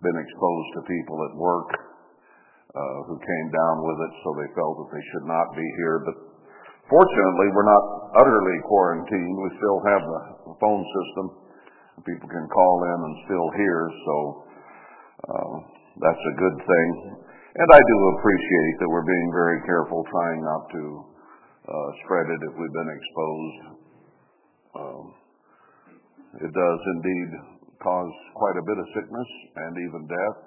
been exposed to people at work uh, who came down with it, so they felt that they should not be here. But fortunately, we're not utterly quarantined. We still have the phone system. People can call in and still hear, so uh, that's a good thing. And I do appreciate that we're being very careful, trying not to uh, spread it if we've been exposed. Um, it does indeed cause quite a bit of sickness and even death.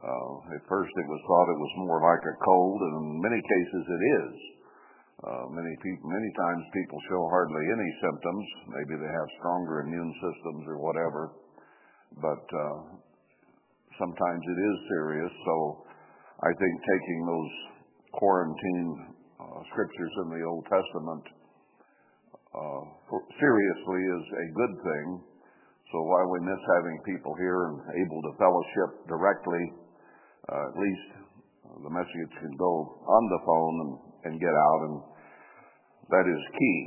Uh, at first, it was thought it was more like a cold, and in many cases, it is. Uh, many people, many times, people show hardly any symptoms. Maybe they have stronger immune systems or whatever, but uh, sometimes it is serious. So, I think taking those quarantine uh, scriptures in the Old Testament uh, seriously is a good thing. So while we miss having people here and able to fellowship directly, uh, at least the message can go on the phone and, and get out, and that is key.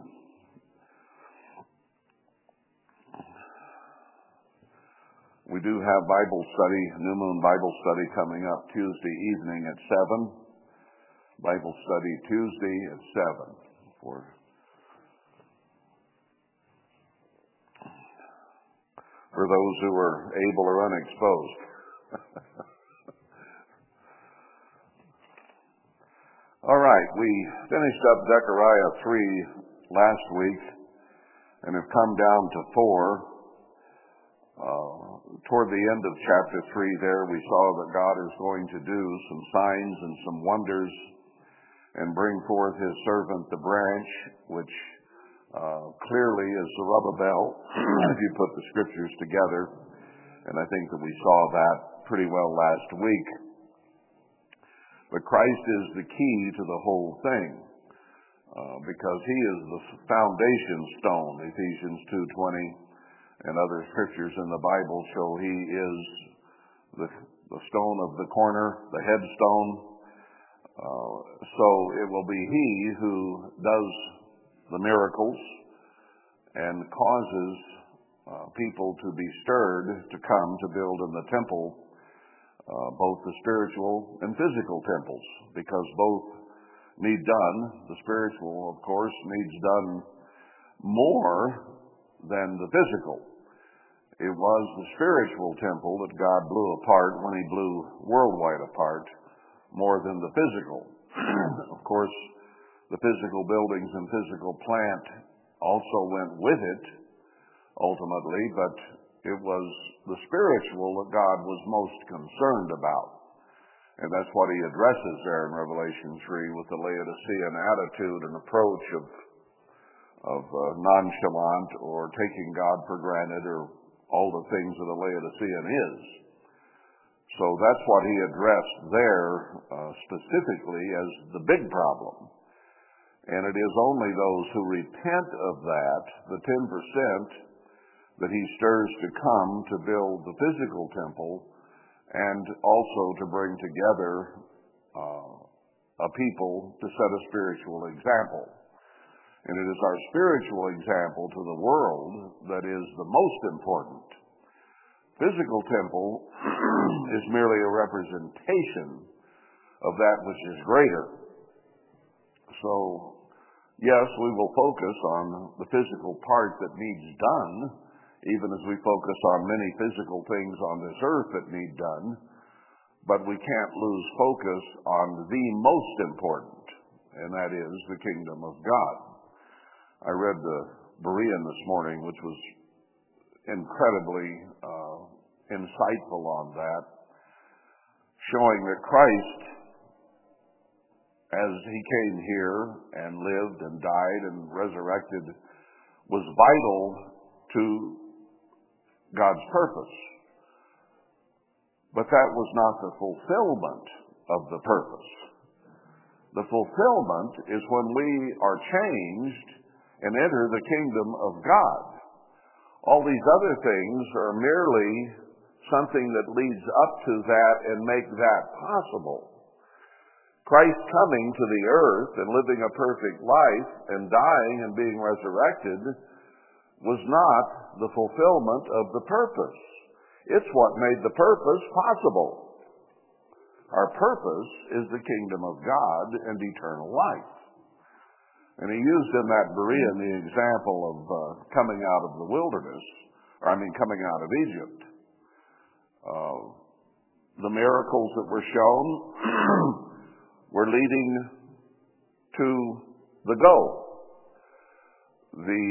We do have Bible study, New Moon Bible study coming up Tuesday evening at 7. Bible study Tuesday at 7 for for those who are able or unexposed. All right, we finished up Zechariah 3 last week and have come down to 4. Uh, toward the end of chapter 3 there, we saw that God is going to do some signs and some wonders and bring forth his servant the branch, which clearly is the Zerubbabel, if you put the scriptures together. And I think that we saw that pretty well last week. But Christ is the key to the whole thing. Uh, because he is the foundation stone, Ephesians 2.20 and other scriptures in the Bible show he is the, the stone of the corner, the headstone. Uh, so it will be he who does the miracles and causes uh, people to be stirred to come to build in the temple, uh, both the spiritual and physical temples, because both need done. The spiritual, of course, needs done more than the physical. It was the spiritual temple that God blew apart when He blew worldwide apart more than the physical. of course, the physical buildings and physical plant also went with it ultimately, but it was the spiritual that God was most concerned about. And that's what he addresses there in Revelation 3 with the Laodicean attitude and approach of, of uh, nonchalant or taking God for granted or all the things that a Laodicean is. So that's what he addressed there uh, specifically as the big problem. And it is only those who repent of that, the 10%, that he stirs to come to build the physical temple and also to bring together uh, a people to set a spiritual example. And it is our spiritual example to the world that is the most important. Physical temple is merely a representation of that which is greater. So Yes, we will focus on the physical part that needs done, even as we focus on many physical things on this earth that need done, but we can't lose focus on the most important, and that is the kingdom of God. I read the Berean this morning, which was incredibly uh, insightful on that, showing that Christ as he came here and lived and died and resurrected was vital to God's purpose. But that was not the fulfillment of the purpose. The fulfillment is when we are changed and enter the kingdom of God. All these other things are merely something that leads up to that and make that possible. Christ coming to the earth and living a perfect life and dying and being resurrected was not the fulfillment of the purpose. It's what made the purpose possible. Our purpose is the kingdom of God and eternal life. And he used in that Berean the example of uh, coming out of the wilderness, or I mean coming out of Egypt. Uh, the miracles that were shown were leading to the goal. The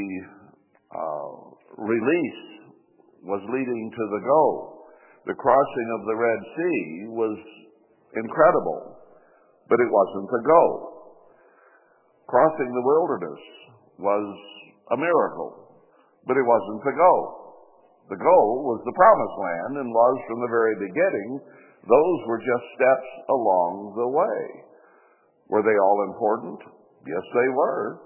uh, release was leading to the goal. The crossing of the Red Sea was incredible, but it wasn't the goal. Crossing the wilderness was a miracle, but it wasn't the goal. The goal was the promised land and was from the very beginning. Those were just steps along the way. Were they all important? Yes, they were.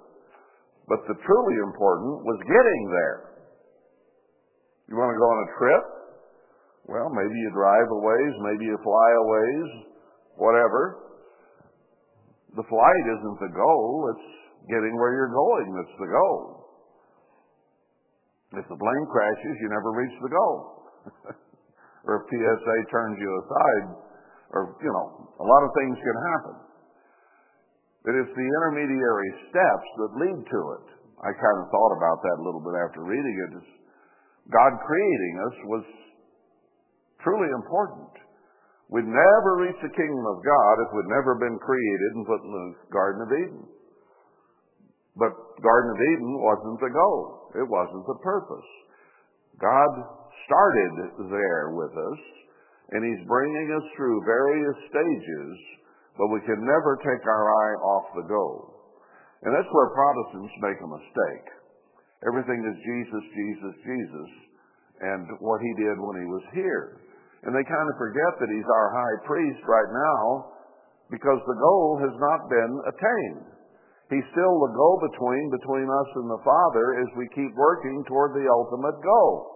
But the truly important was getting there. You want to go on a trip? Well, maybe you drive a ways, maybe you fly a ways, whatever. The flight isn't the goal, it's getting where you're going that's the goal. If the plane crashes, you never reach the goal. or if TSA turns you aside, or, you know, a lot of things can happen. But it's the intermediary steps that lead to it. I kind of thought about that a little bit after reading it. God creating us was truly important. We'd never reach the kingdom of God if we'd never been created and put in the Garden of Eden. But Garden of Eden wasn't the goal. It wasn't the purpose. God started there with us, and He's bringing us through various stages, but we can never take our eye off the goal. And that's where Protestants make a mistake. Everything is Jesus, Jesus, Jesus, and what he did when he was here. And they kind of forget that he's our high priest right now because the goal has not been attained. He's still the go-between between us and the Father as we keep working toward the ultimate goal.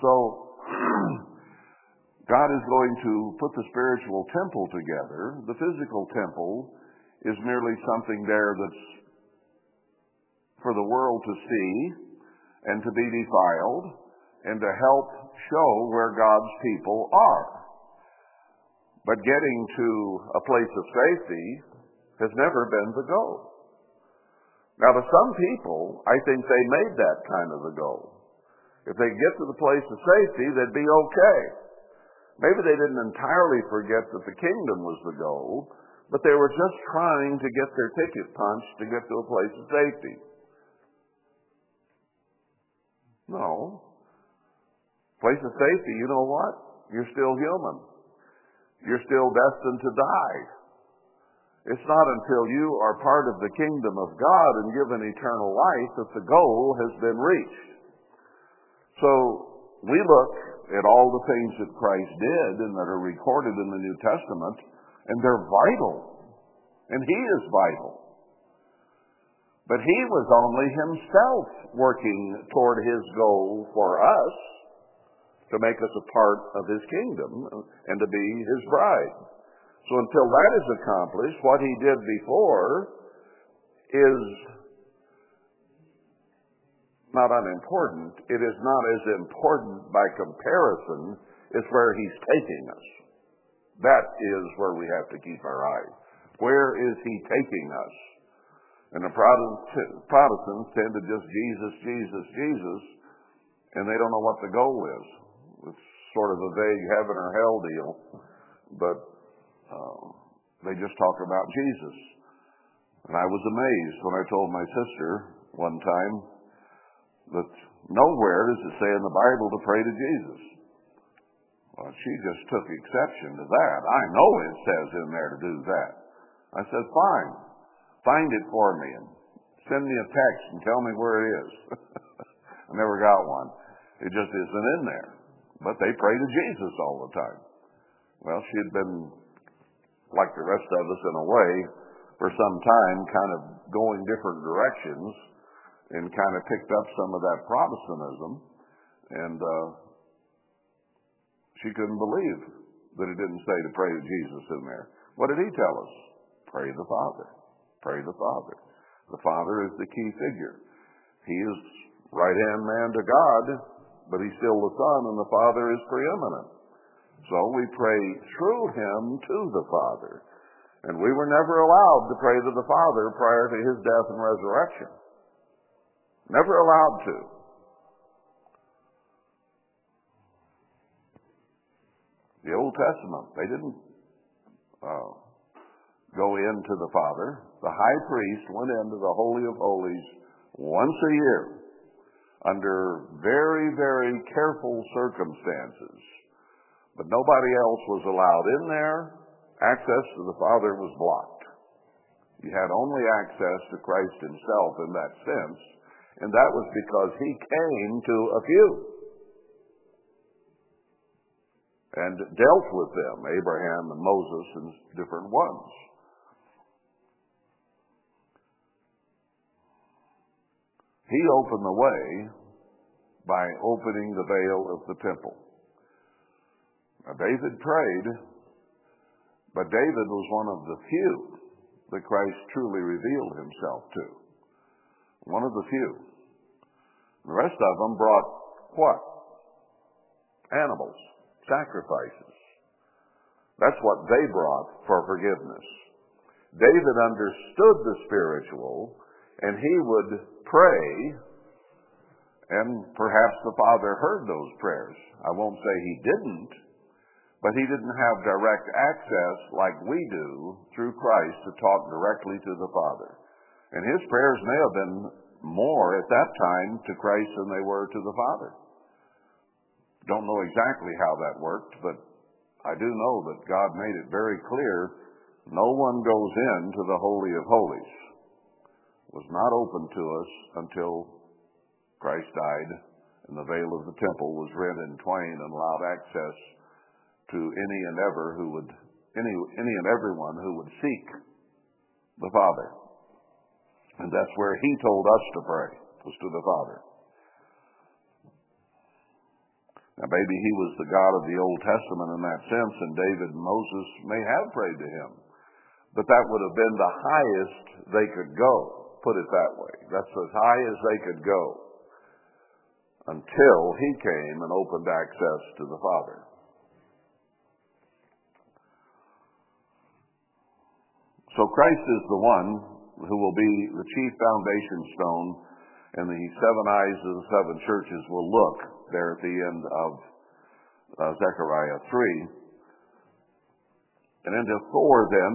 So, God is going to put the spiritual temple together. The physical temple is merely something there that's for the world to see and to be defiled and to help show where God's people are. But getting to a place of safety has never been the goal. Now, to some people, I think they made that kind of the goal. If they get to the place of safety, they'd be okay. Maybe they didn't entirely forget that the kingdom was the goal, but they were just trying to get their ticket punched to get to a place of safety. No. Place of safety, you know what? You're still human. You're still destined to die. It's not until you are part of the kingdom of God and given eternal life that the goal has been reached. So we look at all the things that Christ did and that are recorded in the New Testament and they're vital. And He is vital. But He was only Himself working toward His goal for us to make us a part of His kingdom and to be His bride. So until that is accomplished, what He did before is not unimportant. It is not as important by comparison as where He's taking us. That is where we have to keep our eye. Where is he taking us? And the Protestants tend to just Jesus, Jesus, Jesus, and they don't know what the goal is. It's sort of a vague heaven or hell deal, but uh, they just talk about Jesus. And I was amazed when I told my sister one time that nowhere does it say in the Bible to pray to Jesus. Well, she just took exception to that. I know it says in there to do that. I said, fine. Find it for me and send me a text and tell me where it is. I never got one. It just isn't in there. But they pray to Jesus all the time. Well, she had been like the rest of us in a way for some time, kind of going different directions and kind of picked up some of that Protestantism. And uh, she couldn't believe that it didn't say to pray to Jesus in there. What did he tell us? Pray the Father. Pray the Father. The Father is the key figure. He is right hand man to God, but he's still the Son, and the Father is preeminent. So we pray through him to the Father. And we were never allowed to pray to the Father prior to his death and resurrection. Never allowed to. The Old Testament, they didn't uh, go into the Father. The high priest went into the Holy of Holies once a year under very, very careful circumstances. But nobody else was allowed in there. Access to the Father was blocked. You had only access to Christ himself in that sense, and that was because he came to a few and dealt with them, Abraham and Moses and different ones. He opened the way by opening the veil of the temple. Now, David prayed, but David was one of the few that Christ truly revealed himself to. One of the few. The rest of them brought what? Animals, sacrifices. That's what they brought for forgiveness. David understood the spiritual, and he would pray, and perhaps the Father heard those prayers. I won't say he didn't, but he didn't have direct access like we do through Christ to talk directly to the Father. And his prayers may have been more at that time to Christ than they were to the Father. Don't know exactly how that worked, but I do know that God made it very clear no one goes into the Holy of Holies. It was not open to us until Christ died and the veil of the temple was rent in twain and allowed access to any and ever who would any any and everyone who would seek the Father. And that's where he told us to pray, was to the Father. Now maybe he was the God of the Old Testament in that sense, and David and Moses may have prayed to him. But that would have been the highest they could go, put it that way. That's as high as they could go until he came and opened access to the Father. So Christ is the one who will be the chief foundation stone, and the seven eyes of the seven churches will look there at the end of uh, Zechariah 3. And into 4 then,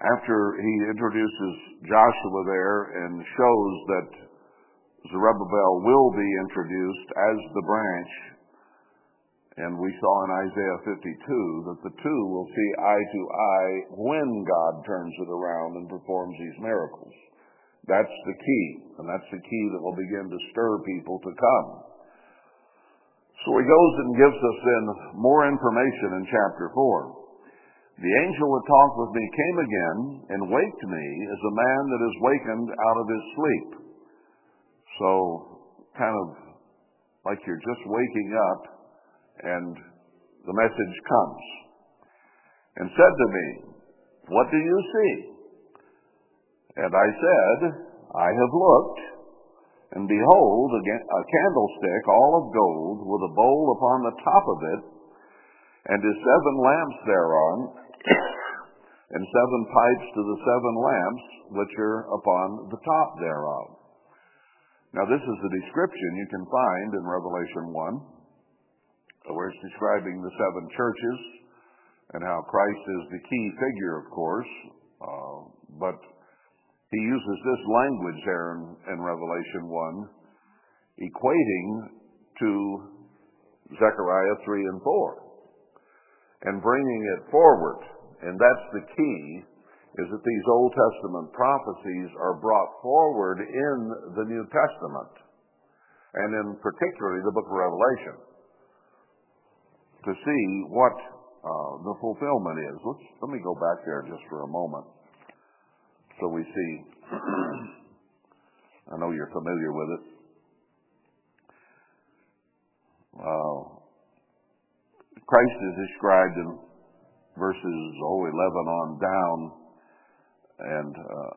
after he introduces Joshua there and shows that Zerubbabel will be introduced as the branch and we saw in Isaiah 52 that the two will see eye to eye when God turns it around and performs these miracles. That's the key, and that's the key that will begin to stir people to come. So he goes and gives us then more information in chapter 4. The angel that talked with me came again and waked me as a man that is wakened out of his sleep. So, kind of like you're just waking up and the message comes. And said to me, What do you see? And I said, I have looked, and behold, a candlestick all of gold, with a bowl upon the top of it, and his seven lamps thereon, and seven pipes to the seven lamps which are upon the top thereof. Now, this is the description you can find in Revelation 1 where it's describing the seven churches and how Christ is the key figure, of course. Uh, but he uses this language there in, in Revelation 1, equating to Zechariah 3 and 4, and bringing it forward. And that's the key, is that these Old Testament prophecies are brought forward in the New Testament, and in particularly the book of Revelation to see what uh, the fulfillment is. Let me go back there just for a moment, so we see. I know you're familiar with it. Uh, Christ is described in verses oh 11 on down, and uh,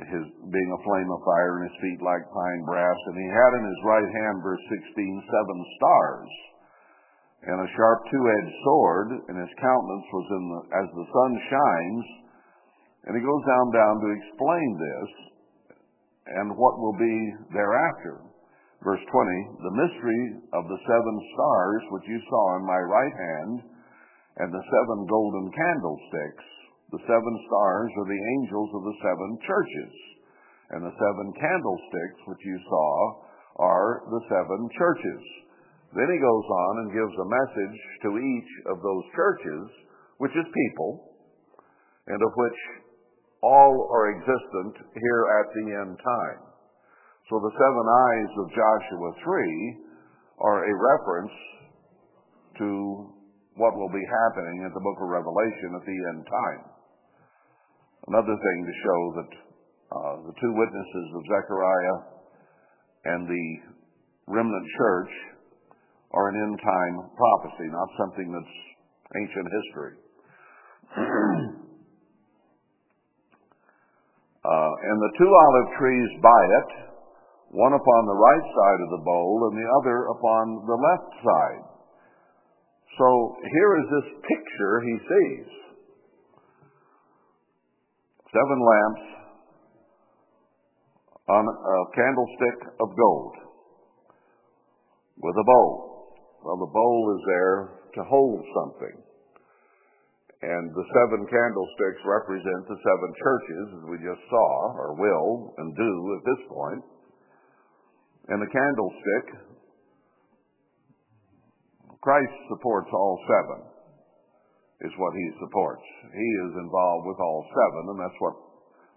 his being a flame of fire and his feet like fine brass, and he had in his right hand, verse 16, seven stars, and a sharp two-edged sword, and his countenance was in the, as the sun shines. And he goes down down to explain this and what will be thereafter. Verse 20, the mystery of the seven stars which you saw in my right hand, and the seven golden candlesticks. The seven stars are the angels of the seven churches, and the seven candlesticks which you saw are the seven churches. Then he goes on and gives a message to each of those churches, which is people, and of which all are existent here at the end time. So the seven eyes of Joshua 3 are a reference to what will be happening in the book of Revelation at the end time. Another thing to show that uh, the two witnesses of Zechariah and the remnant church are an end time prophecy, not something that's ancient history. uh, and the two olive trees by it, one upon the right side of the bowl and the other upon the left side. So here is this picture he sees. Seven lamps on a candlestick of gold with a bowl. Well, the bowl is there to hold something. And the seven candlesticks represent the seven churches, as we just saw, or will and do at this point. And the candlestick, Christ supports all seven, is what he supports. He is involved with all seven, and that's what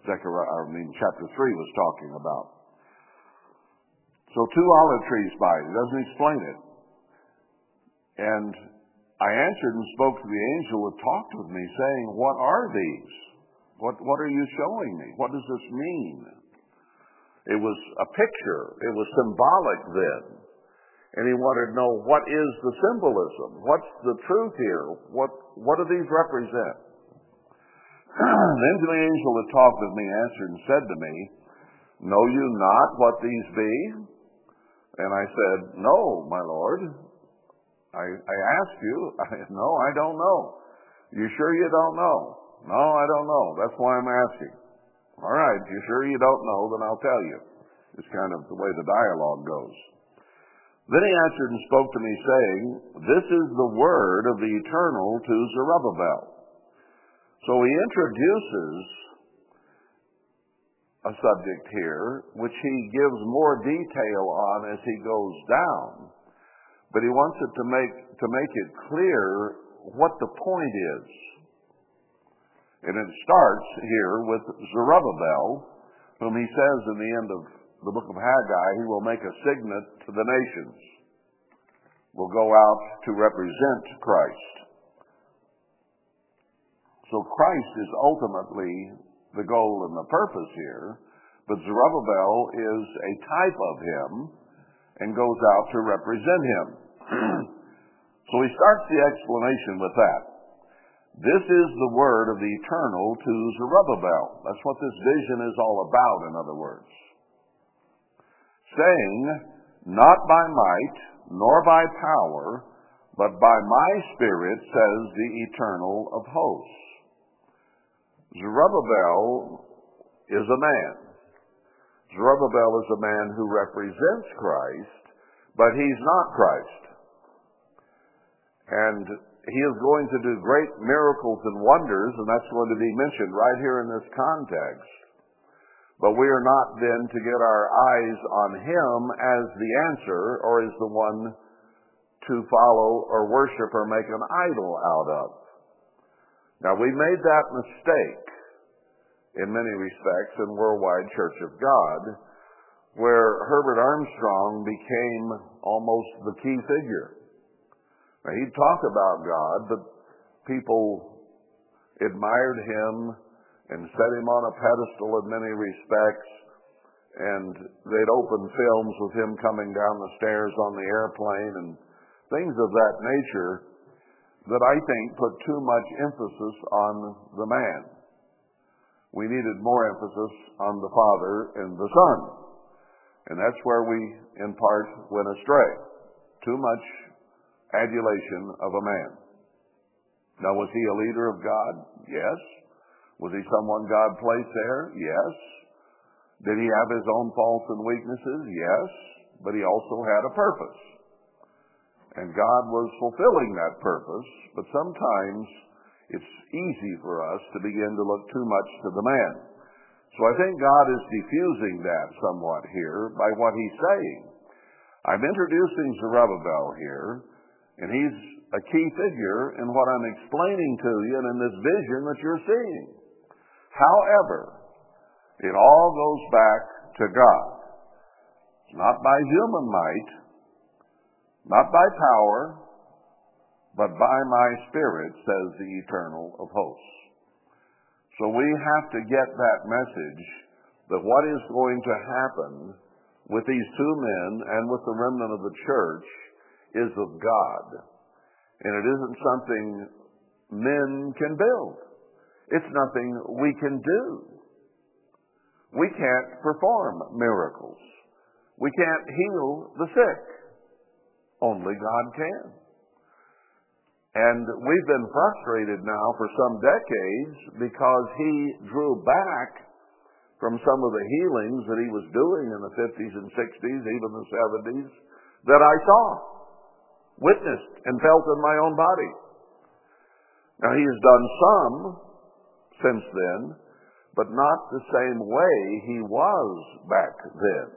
Zechariah, I mean, chapter 3 was talking about. So two olive trees by it. It doesn't explain it. And I answered and spoke to the angel who talked with me, saying, What are these? What, what are you showing me? What does this mean? It was a picture. It was symbolic then. And he wanted to know what is the symbolism? What's the truth here? What, what do these represent? then the angel that talked with me answered and said to me, Know you not what these be? And I said, No, my Lord. I, I asked you. I, no, I don't know. You sure you don't know? No, I don't know. That's why I'm asking. All right, you sure you don't know? Then I'll tell you. It's kind of the way the dialogue goes. Then he answered and spoke to me, saying, This is the word of the eternal to Zerubbabel. So he introduces a subject here, which he gives more detail on as he goes down. But he wants it to make, to make it clear what the point is. And it starts here with Zerubbabel, whom he says in the end of the book of Haggai, he will make a signet to the nations, will go out to represent Christ. So Christ is ultimately the goal and the purpose here, but Zerubbabel is a type of him and goes out to represent him. so he starts the explanation with that. This is the word of the eternal to Zerubbabel. That's what this vision is all about, in other words. Saying, Not by might, nor by power, but by my spirit, says the eternal of hosts. Zerubbabel is a man. Zerubbabel is a man who represents Christ, but he's not Christ. And he is going to do great miracles and wonders, and that's going to be mentioned right here in this context. But we are not then to get our eyes on him as the answer or as the one to follow or worship or make an idol out of. Now, we made that mistake in many respects in Worldwide Church of God, where Herbert Armstrong became almost the key figure. Now, he'd talk about God, but people admired him and set him on a pedestal in many respects, and they'd open films with him coming down the stairs on the airplane and things of that nature that I think put too much emphasis on the man. We needed more emphasis on the Father and the Son. And that's where we, in part, went astray. Too much adulation of a man. Now, was he a leader of God? Yes. Was he someone God placed there? Yes. Did he have his own faults and weaknesses? Yes. But he also had a purpose. And God was fulfilling that purpose, but sometimes it's easy for us to begin to look too much to the man. So I think God is diffusing that somewhat here by what he's saying. I'm introducing Zerubbabel here, and he's a key figure in what I'm explaining to you and in this vision that you're seeing. However, it all goes back to God. It's not by human might, not by power, but by my spirit, says the eternal of hosts. So we have to get that message that what is going to happen with these two men and with the remnant of the church is of God. And it isn't something men can build. It's nothing we can do. We can't perform miracles. We can't heal the sick. Only God can. And we've been frustrated now for some decades because he drew back from some of the healings that he was doing in the 50s and 60s, even the 70s, that I saw, witnessed, and felt in my own body. Now, he has done some since then, but not the same way he was back then.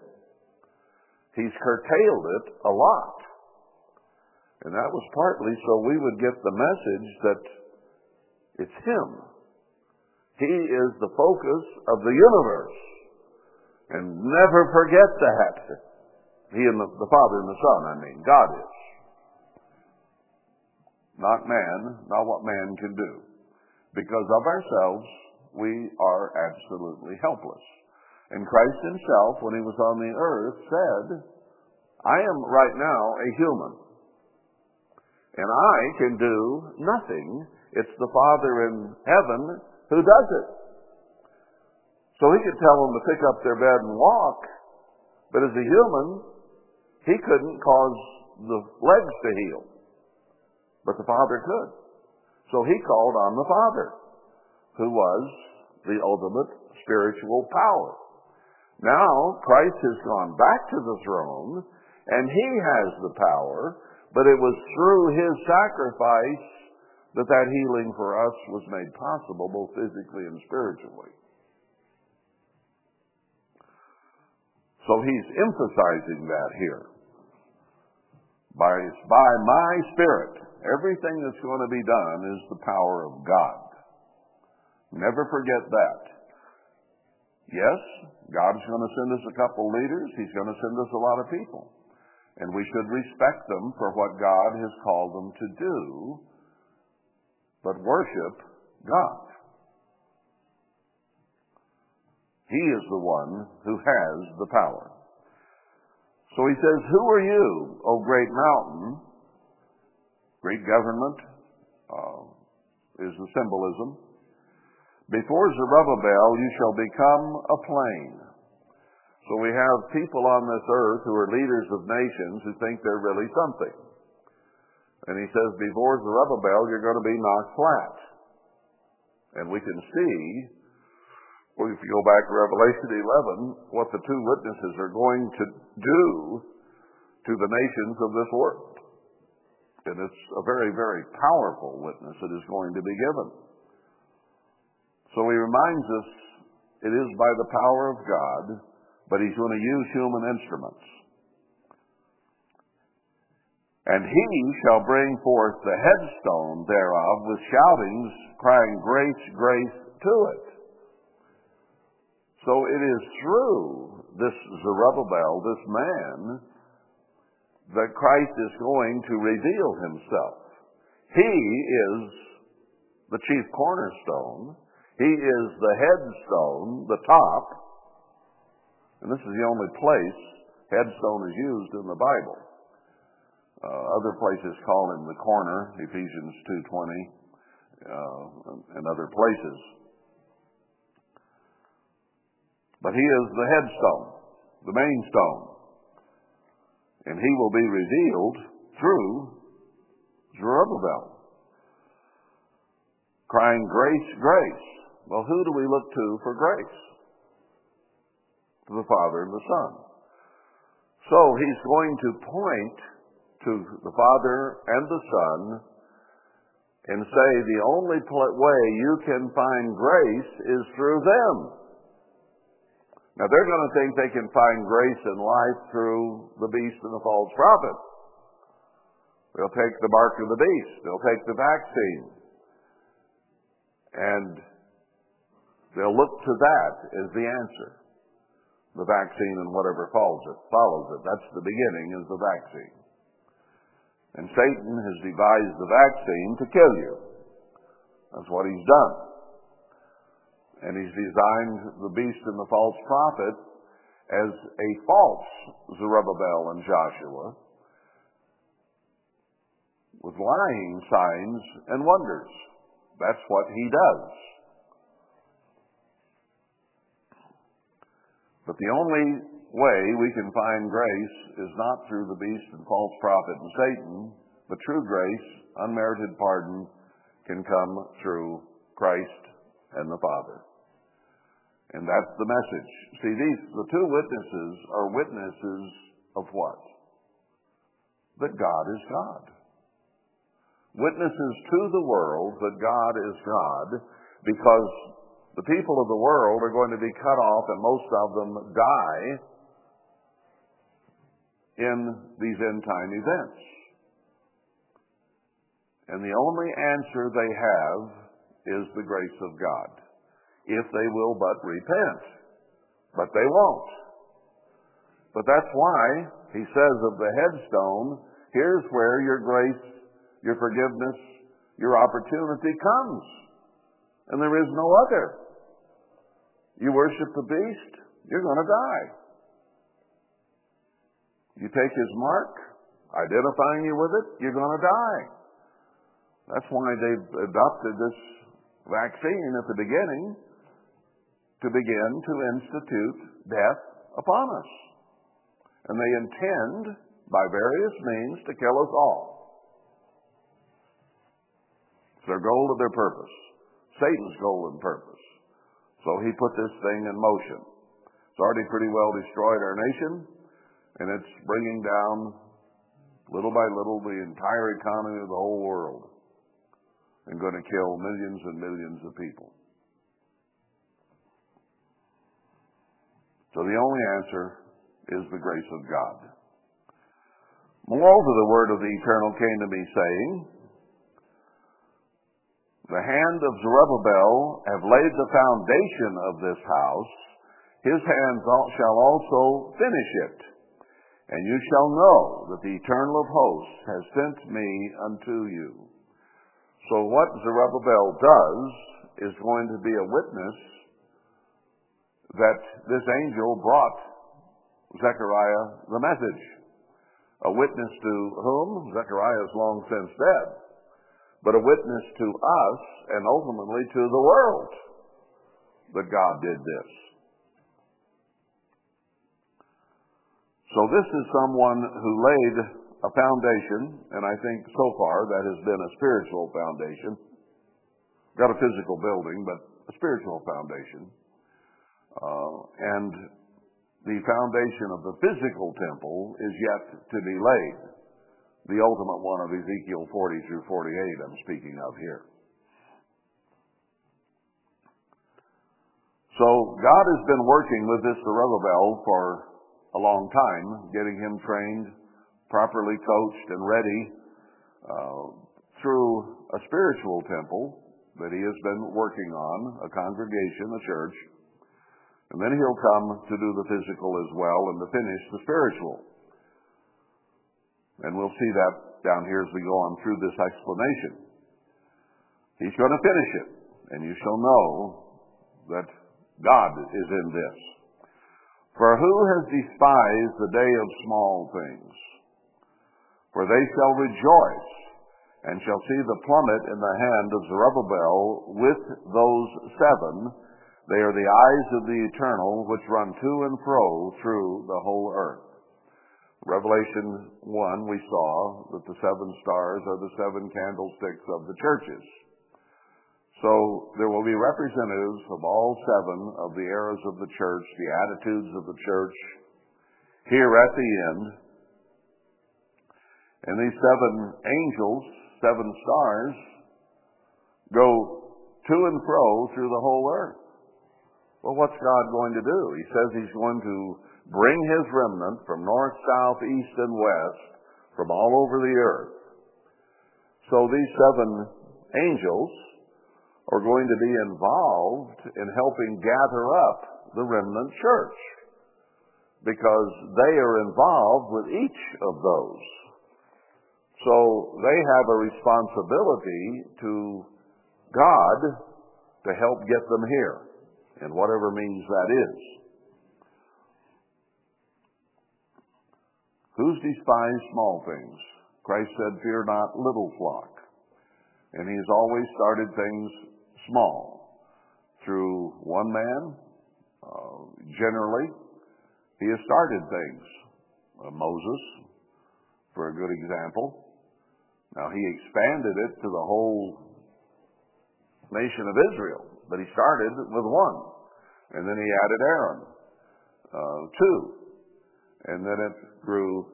He's curtailed it a lot. And that was partly so we would get the message that it's Him. He is the focus of the universe. And never forget that. He and the, the Father and the Son, I mean, God is. Not man, not what man can do. Because of ourselves, we are absolutely helpless. And Christ Himself, when He was on the earth, said, I am right now a human. And I can do nothing. It's the Father in heaven who does it. So he could tell them to pick up their bed and walk, but as a human, he couldn't cause the legs to heal. But the Father could. So he called on the Father, who was the ultimate spiritual power. Now, Christ has gone back to the throne, and he has the power but it was through his sacrifice that that healing for us was made possible, both physically and spiritually. So he's emphasizing that here. By, by my spirit, everything that's going to be done is the power of God. Never forget that. Yes, God's going to send us a couple leaders. He's going to send us a lot of people and we should respect them for what God has called them to do, but worship God. He is the one who has the power. So he says, Who are you, O great mountain? Great government uh, is the symbolism. Before Zerubbabel you shall become a plain so we have people on this earth who are leaders of nations who think they're really something. And he says, before Zerubbabel, you're going to be knocked flat. And we can see, well, if you go back to Revelation 11, what the two witnesses are going to do to the nations of this world. And it's a very, very powerful witness that is going to be given. So he reminds us it is by the power of God but he's going to use human instruments. And he shall bring forth the headstone thereof with shoutings, crying, Grace, grace to it. So it is through this Zerubbabel, this man, that Christ is going to reveal himself. He is the chief cornerstone. He is the headstone, the top, and this is the only place headstone is used in the Bible. Uh, other places call him the corner, Ephesians 2.20, uh, and other places. But he is the headstone, the main stone. And he will be revealed through Zerubbabel. Crying, Grace, grace. Well, who do we look to for grace? To the Father and the Son. So he's going to point to the Father and the Son and say the only way you can find grace is through them. Now they're going to think they can find grace in life through the beast and the false prophet. They'll take the mark of the beast. They'll take the vaccine. And they'll look to that as the answer. The vaccine and whatever follows it. Follows it. That's the beginning is the vaccine. And Satan has devised the vaccine to kill you. That's what he's done. And he's designed the beast and the false prophet as a false Zerubbabel and Joshua with lying signs and wonders. That's what he does. But the only way we can find grace is not through the beast and false prophet and Satan, but true grace, unmerited pardon, can come through Christ and the Father. And that's the message. See, these, the two witnesses are witnesses of what? That God is God. Witnesses to the world that God is God because the people of the world are going to be cut off and most of them die in these end time events. And the only answer they have is the grace of God. If they will but repent. But they won't. But that's why he says of the headstone, here's where your grace, your forgiveness, your opportunity comes. And there is no other. You worship the beast, you're going to die. You take his mark, identifying you with it, you're going to die. That's why they've adopted this vaccine at the beginning to begin to institute death upon us. And they intend, by various means, to kill us all. It's their goal and their purpose. Satan's goal and purpose. So he put this thing in motion. It's already pretty well destroyed our nation. And it's bringing down, little by little, the entire economy of the whole world and going to kill millions and millions of people. So the only answer is the grace of God. Moreover, the word of the eternal came to me, saying, The hand of Zerubbabel have laid the foundation of this house. His hands shall also finish it. And you shall know that the Eternal of hosts has sent me unto you. So what Zerubbabel does is going to be a witness that this angel brought Zechariah the message. A witness to whom? Zechariah is long since dead. But a witness to us and ultimately to the world that God did this. So this is someone who laid a foundation, and I think so far that has been a spiritual foundation. Got a physical building, but a spiritual foundation. Uh, and the foundation of the physical temple is yet to be laid. The ultimate one of Ezekiel 40 through 48 I'm speaking of here. So God has been working with this Zerubbabel for a long time, getting him trained, properly coached, and ready uh, through a spiritual temple that he has been working on, a congregation, a church. And then he'll come to do the physical as well and to finish the spiritual. And we'll see that down here as we go on through this explanation. He's going to finish it, and you shall know that God is in this. For who has despised the day of small things? For they shall rejoice and shall see the plummet in the hand of Zerubbabel with those seven They are the eyes of the eternal which run to and fro through the whole earth. Revelation 1, we saw that the seven stars are the seven candlesticks of the churches. So there will be representatives of all seven of the eras of the church, the attitudes of the church, here at the end. And these seven angels, seven stars, go to and fro through the whole earth. Well, what's God going to do? He says He's going to bring His remnant from north, south, east, and west, from all over the earth. So these seven angels are going to be involved in helping gather up the remnant church because they are involved with each of those. So they have a responsibility to God to help get them here in whatever means that is. Who's despised small things? Christ said, Fear not, little flock. And he's always started things small. Through one man, uh, generally, he has started things. Uh, Moses, for a good example. Now, he expanded it to the whole nation of Israel, but he started with one. And then he added Aaron, uh, two. And then it grew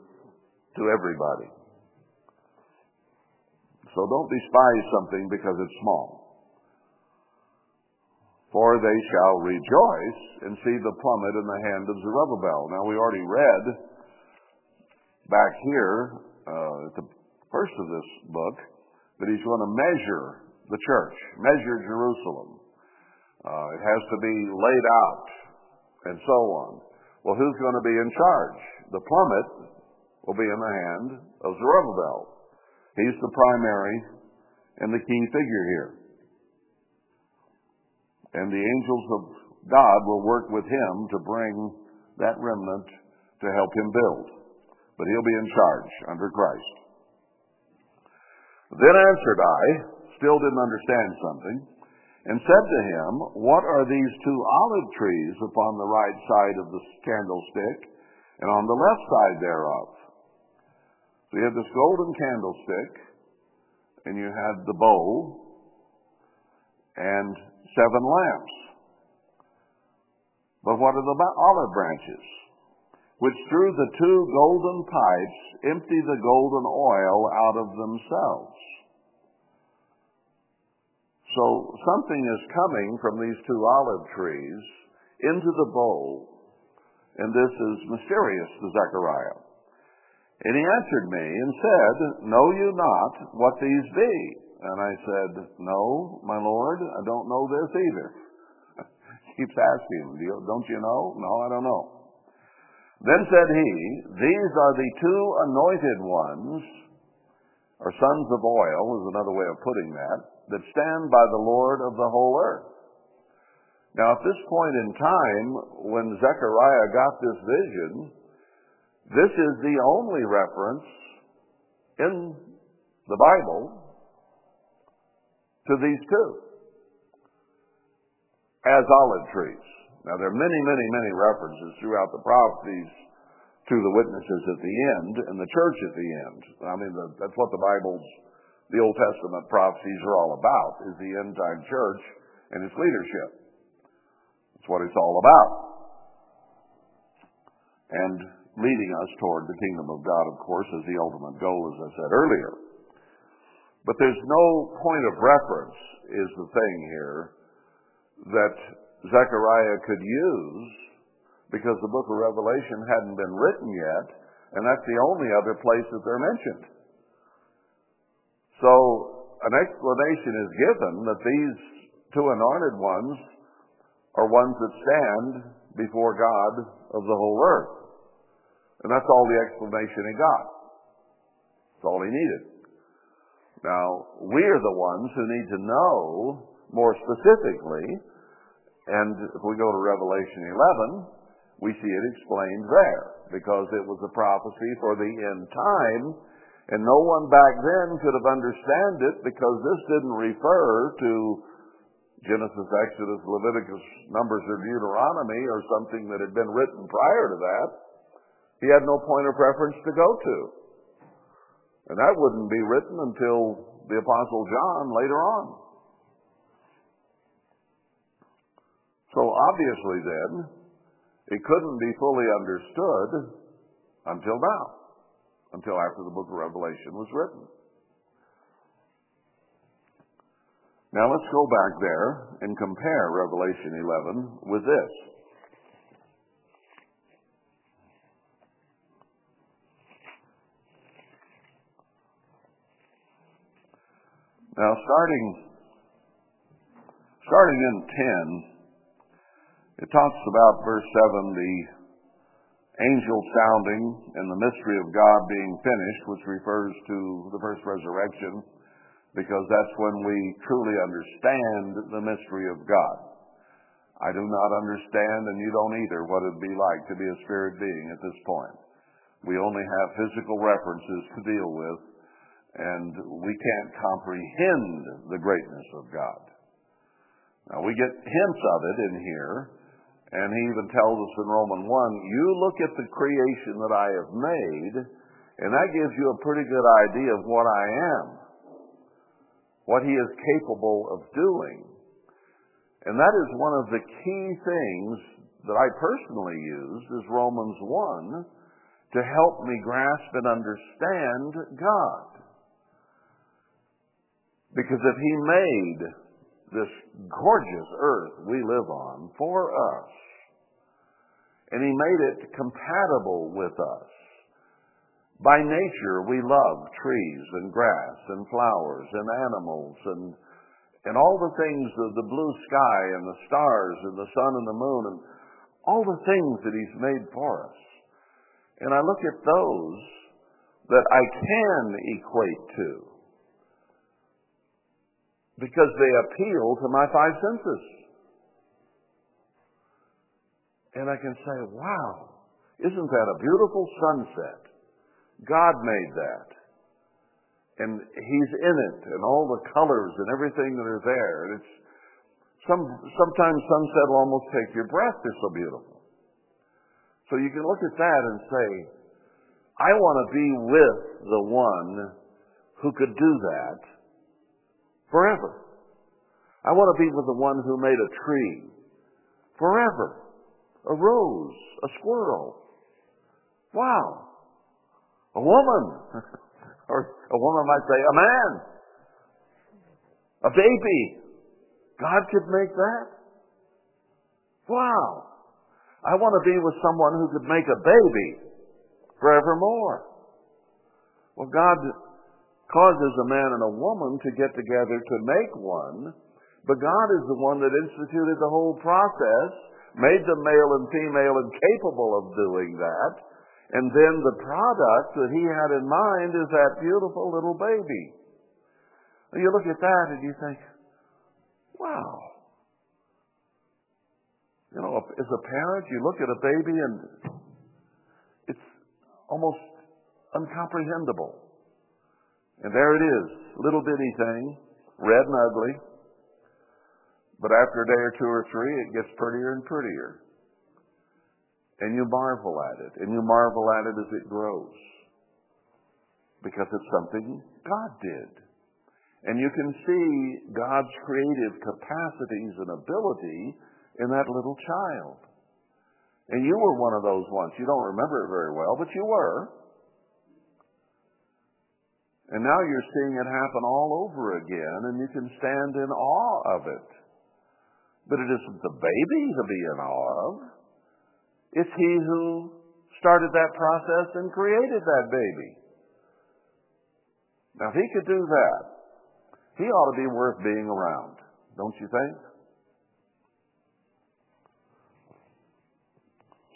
to everybody. So don't despise something because it's small for they shall rejoice and see the plummet in the hand of Zerubbabel. Now, we already read back here uh, at the first of this book that he's going to measure the church, measure Jerusalem. Uh, it has to be laid out, and so on. Well, who's going to be in charge? The plummet will be in the hand of Zerubbabel. He's the primary and the key figure here and the angels of God will work with him to bring that remnant to help him build. But he'll be in charge under Christ. Then answered I, still didn't understand something, and said to him, What are these two olive trees upon the right side of the candlestick and on the left side thereof? So you had this golden candlestick, and you had the bowl, and seven lamps. But what are the olive branches? Which through the two golden pipes empty the golden oil out of themselves. So something is coming from these two olive trees into the bowl, and this is mysterious to Zechariah. And he answered me and said, Know you not what these be? And I said, No, my Lord, I don't know this either. Keeps asking, Don't you know? No, I don't know. Then said he, These are the two anointed ones, or sons of oil, is another way of putting that, that stand by the Lord of the whole earth. Now, at this point in time, when Zechariah got this vision, this is the only reference in the Bible to these two as olive trees. Now, there are many, many, many references throughout the prophecies to the witnesses at the end and the church at the end. I mean, the, that's what the Bible's, the Old Testament prophecies are all about, is the end time church and its leadership. What it's all about. And leading us toward the kingdom of God, of course, is the ultimate goal, as I said earlier. But there's no point of reference, is the thing here, that Zechariah could use because the book of Revelation hadn't been written yet, and that's the only other place that they're mentioned. So an explanation is given that these two anointed ones are ones that stand before God of the whole earth. And that's all the explanation he got. That's all he needed. Now, we're the ones who need to know more specifically, and if we go to Revelation 11, we see it explained there, because it was a prophecy for the end time, and no one back then could have understood it because this didn't refer to Genesis, Exodus, Leviticus, Numbers, or Deuteronomy, or something that had been written prior to that, he had no point of reference to go to. And that wouldn't be written until the Apostle John later on. So obviously then, it couldn't be fully understood until now, until after the book of Revelation was written. Now let's go back there and compare Revelation 11 with this. Now starting starting in 10, it talks about verse 7 the angel sounding and the mystery of God being finished, which refers to the first resurrection because that's when we truly understand the mystery of God. I do not understand, and you don't either, what it'd be like to be a spirit being at this point. We only have physical references to deal with, and we can't comprehend the greatness of God. Now, we get hints of it in here, and he even tells us in Romans 1 you look at the creation that I have made, and that gives you a pretty good idea of what I am what he is capable of doing. And that is one of the key things that I personally use is Romans 1 to help me grasp and understand God. Because if he made this gorgeous earth we live on for us, and he made it compatible with us, by nature, we love trees and grass and flowers and animals and, and all the things of the blue sky and the stars and the sun and the moon and all the things that He's made for us. And I look at those that I can equate to because they appeal to my five senses. And I can say, wow, isn't that a beautiful sunset? God made that. And He's in it, and all the colors and everything that are there. And it's some sometimes sunset will almost take your breath. They're so beautiful. So you can look at that and say, I want to be with the one who could do that forever. I want to be with the one who made a tree forever, a rose, a squirrel. Wow. A woman. or a woman might say, a man. A baby. God could make that? Wow. I want to be with someone who could make a baby forevermore. Well, God causes a man and a woman to get together to make one, but God is the one that instituted the whole process, made them male and female and capable of doing that, and then the product that he had in mind is that beautiful little baby. You look at that and you think, wow. You know, as a parent, you look at a baby and it's almost uncomprehendable. And there it is, little bitty thing, red and ugly. But after a day or two or three, it gets prettier and prettier and you marvel at it, and you marvel at it as it grows. Because it's something God did. And you can see God's creative capacities and ability in that little child. And you were one of those once. You don't remember it very well, but you were. And now you're seeing it happen all over again, and you can stand in awe of it. But it isn't the baby to be in awe of. It's He who started that process and created that baby. Now, if He could do that, He ought to be worth being around, don't you think?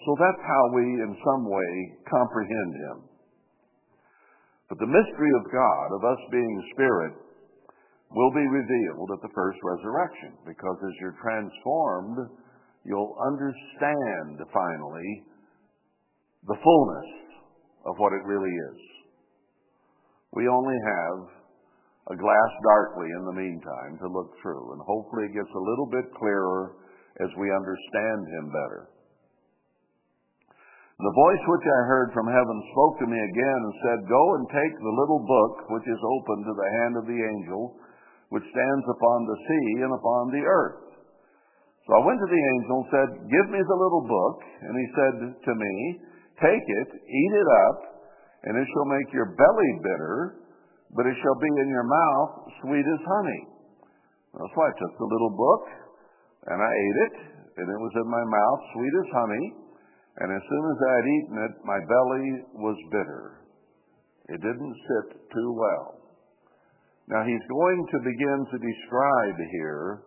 So that's how we, in some way, comprehend Him. But the mystery of God, of us being spirit, will be revealed at the first resurrection because as you're transformed, you'll understand finally the fullness of what it really is. We only have a glass darkly in the meantime to look through, and hopefully it gets a little bit clearer as we understand him better. The voice which I heard from heaven spoke to me again and said, Go and take the little book which is open to the hand of the angel which stands upon the sea and upon the earth. So I went to the angel and said, Give me the little book. And he said to me, Take it, eat it up, and it shall make your belly bitter, but it shall be in your mouth sweet as honey. Why I took the little book and I ate it, and it was in my mouth sweet as honey. And as soon as I had eaten it, my belly was bitter. It didn't sit too well. Now he's going to begin to describe here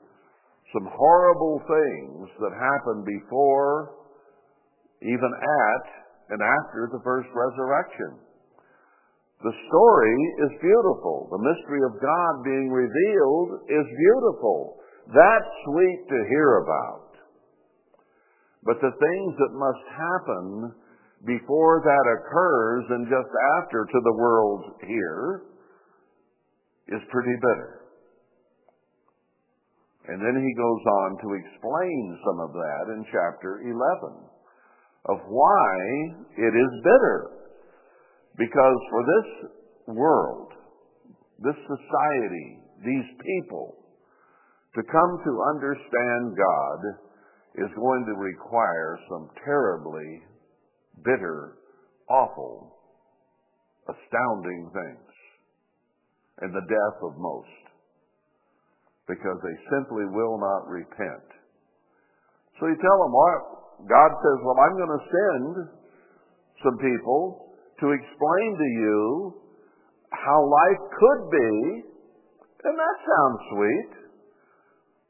some horrible things that happened before, even at, and after the first resurrection. The story is beautiful. The mystery of God being revealed is beautiful. That's sweet to hear about. But the things that must happen before that occurs and just after to the world here is pretty bitter. And then he goes on to explain some of that in chapter 11 of why it is bitter. Because for this world, this society, these people, to come to understand God is going to require some terribly bitter, awful, astounding things, and the death of most, because they simply will not repent. So you tell them? God says, well, I'm going to send some people to explain to you how life could be, and that sounds sweet.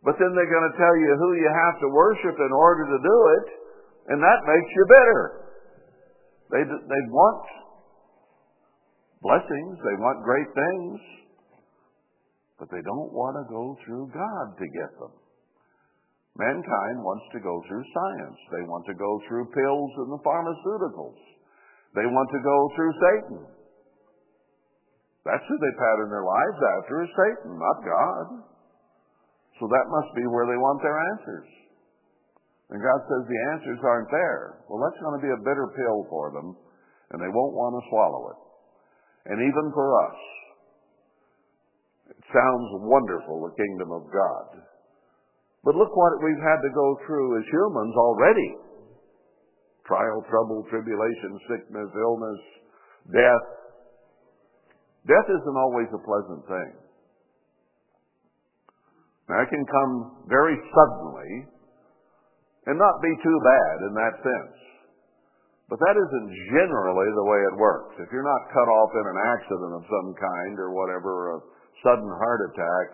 But then they're going to tell you who you have to worship in order to do it, and that makes you bitter. They, they want blessings, they want great things, but they don't want to go through God to get them. Mankind wants to go through science. They want to go through pills and the pharmaceuticals. They want to go through Satan. That's who they pattern their lives after is Satan, not God. So that must be where they want their answers. And God says the answers aren't there. Well, that's going to be a bitter pill for them, and they won't want to swallow it. And even for us, it sounds wonderful, the kingdom of God. But look what we've had to go through as humans already trial, trouble, tribulation, sickness, illness, death. Death isn't always a pleasant thing. Now, it can come very suddenly and not be too bad in that sense. But that isn't generally the way it works. If you're not cut off in an accident of some kind or whatever, sudden heart attack,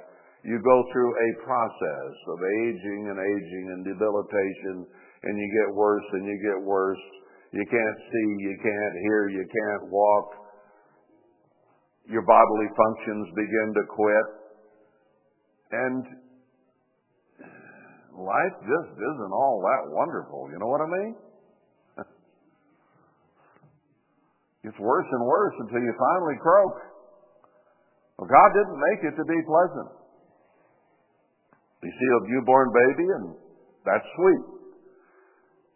you go through a process of aging and aging and debilitation and you get worse and you get worse. You can't see, you can't hear, you can't walk. Your bodily functions begin to quit. And life just isn't all that wonderful. You know what I mean? It's worse and worse until you finally croak. Well, God didn't make it to be pleasant. You see a newborn baby, and that's sweet.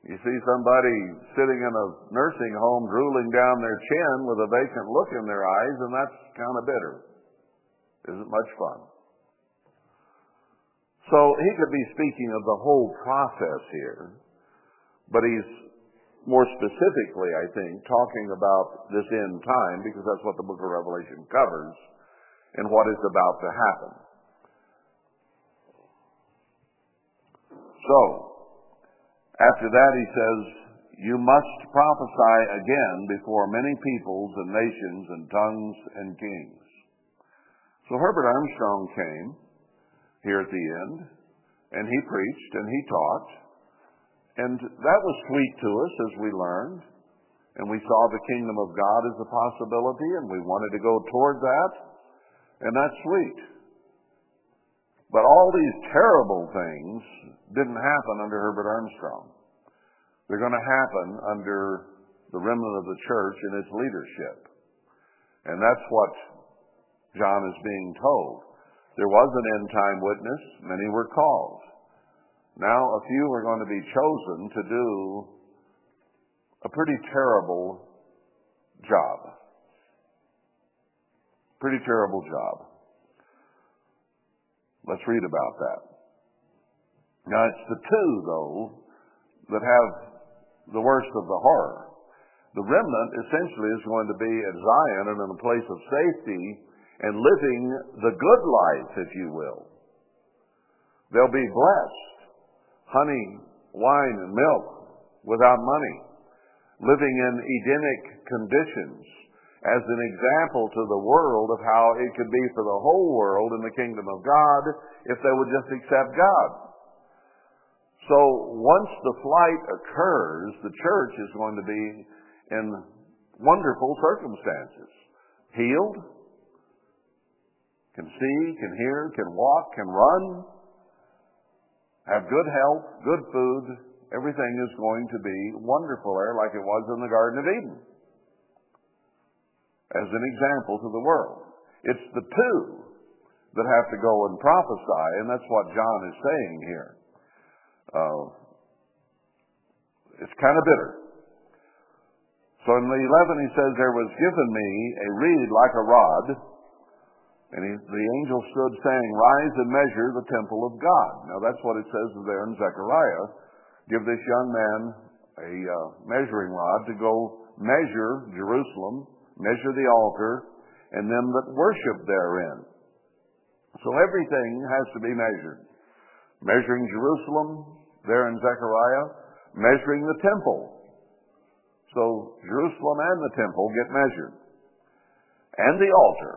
You see somebody sitting in a nursing home drooling down their chin with a vacant look in their eyes, and that's kind of bitter. Isn't much fun. So he could be speaking of the whole process here, but he's more specifically, I think, talking about this end time because that's what the book of Revelation covers and what is about to happen. So, after that, he says, You must prophesy again before many peoples and nations and tongues and kings. So Herbert Armstrong came here at the end, and he preached and he taught. And that was sweet to us as we learned. And we saw the kingdom of God as a possibility, and we wanted to go toward that. And that's sweet. But all these terrible things didn't happen under Herbert Armstrong. They're going to happen under the remnant of the church and its leadership. And that's what John is being told. There was an end time witness, many were called. Now a few are going to be chosen to do a pretty terrible job. Pretty terrible job. Let's read about that. Now it's the two, though, that have the worst of the horror. The remnant essentially is going to be at Zion and in a place of safety and living the good life, if you will. They'll be blessed. Honey, wine, and milk without money. Living in Edenic conditions as an example to the world of how it could be for the whole world in the kingdom of God if they would just accept God. So once the flight occurs, the church is going to be in wonderful circumstances. Healed, can see, can hear, can walk, can run, have good health, good food. Everything is going to be wonderful there like it was in the Garden of Eden. As an example to the world. It's the two that have to go and prophesy, and that's what John is saying here. Uh, it's kind of bitter. So in the 11 he says, There was given me a reed like a rod, and he, the angel stood saying, Rise and measure the temple of God. Now that's what it says there in Zechariah. Give this young man a uh, measuring rod to go measure Jerusalem, measure the altar, and them that worship therein. So everything has to be measured. Measuring Jerusalem, there in Zechariah, measuring the temple. So Jerusalem and the temple get measured. And the altar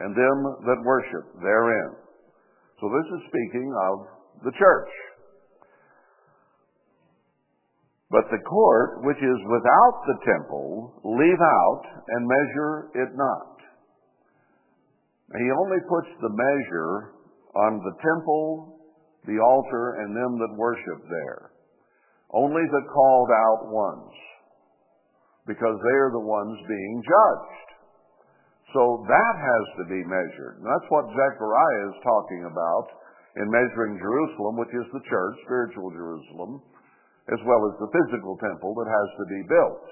and them that worship therein. So this is speaking of the church. But the court which is without the temple, leave out and measure it not. He only puts the measure on the temple, the altar, and them that worship there. Only the called out ones. Because they are the ones being judged. So that has to be measured. And that's what Zechariah is talking about in measuring Jerusalem, which is the church, spiritual Jerusalem, as well as the physical temple that has to be built.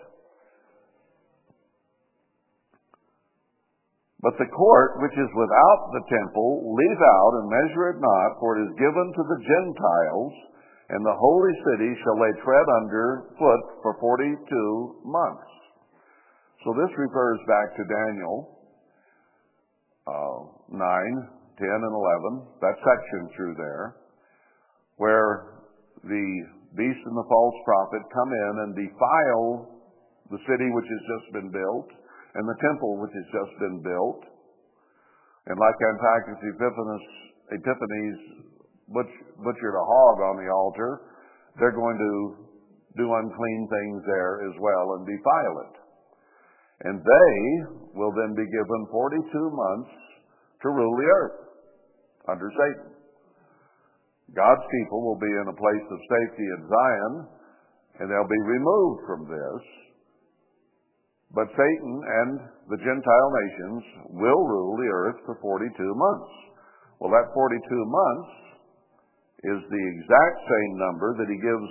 But the court which is without the temple, leave out and measure it not, for it is given to the Gentiles, and the holy city shall they tread under foot for forty two months. So this refers back to Daniel uh, 9, 10, and 11, that section through there, where the beast and the false prophet come in and defile the city which has just been built and the temple which has just been built. And like Antiochus Epiphanes, Epiphanes butch, butchered a hog on the altar, they're going to do unclean things there as well and defile it. And they will then be given 42 months to rule the earth under Satan. God's people will be in a place of safety in Zion, and they'll be removed from this. But Satan and the Gentile nations will rule the earth for 42 months. Well, that 42 months is the exact same number that he gives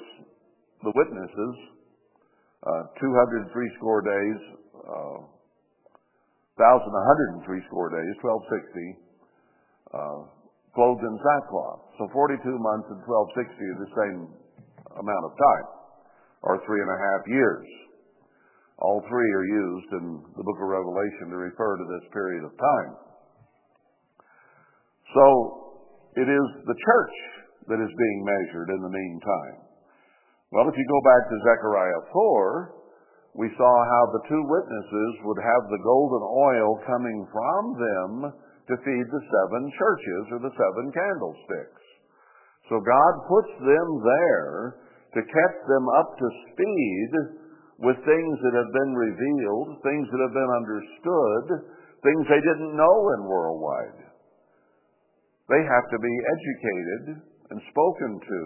the witnesses uh, 203 score days uh, 1,103 score days, 1260, uh, clothed in sackcloth. So 42 months and 1260 is the same amount of time, or three and a half years. All three are used in the book of Revelation to refer to this period of time. So it is the church that is being measured in the meantime. Well, if you go back to Zechariah 4, we saw how the two witnesses would have the golden oil coming from them to feed the seven churches or the seven candlesticks. So God puts them there to catch them up to speed with things that have been revealed, things that have been understood, things they didn't know in worldwide. They have to be educated and spoken to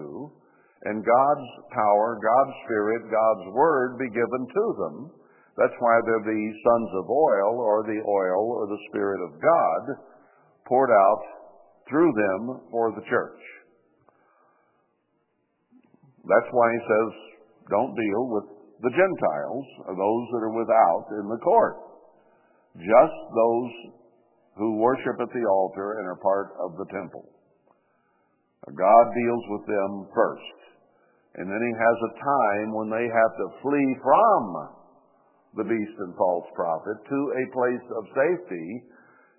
and God's power, God's Spirit, God's Word be given to them That's why they're the sons of oil, or the oil, or the Spirit of God, poured out through them for the church. That's why he says, don't deal with the Gentiles, or those that are without in the court. Just those who worship at the altar and are part of the temple. God deals with them first. And then he has a time when they have to flee from the beast and false prophet to a place of safety.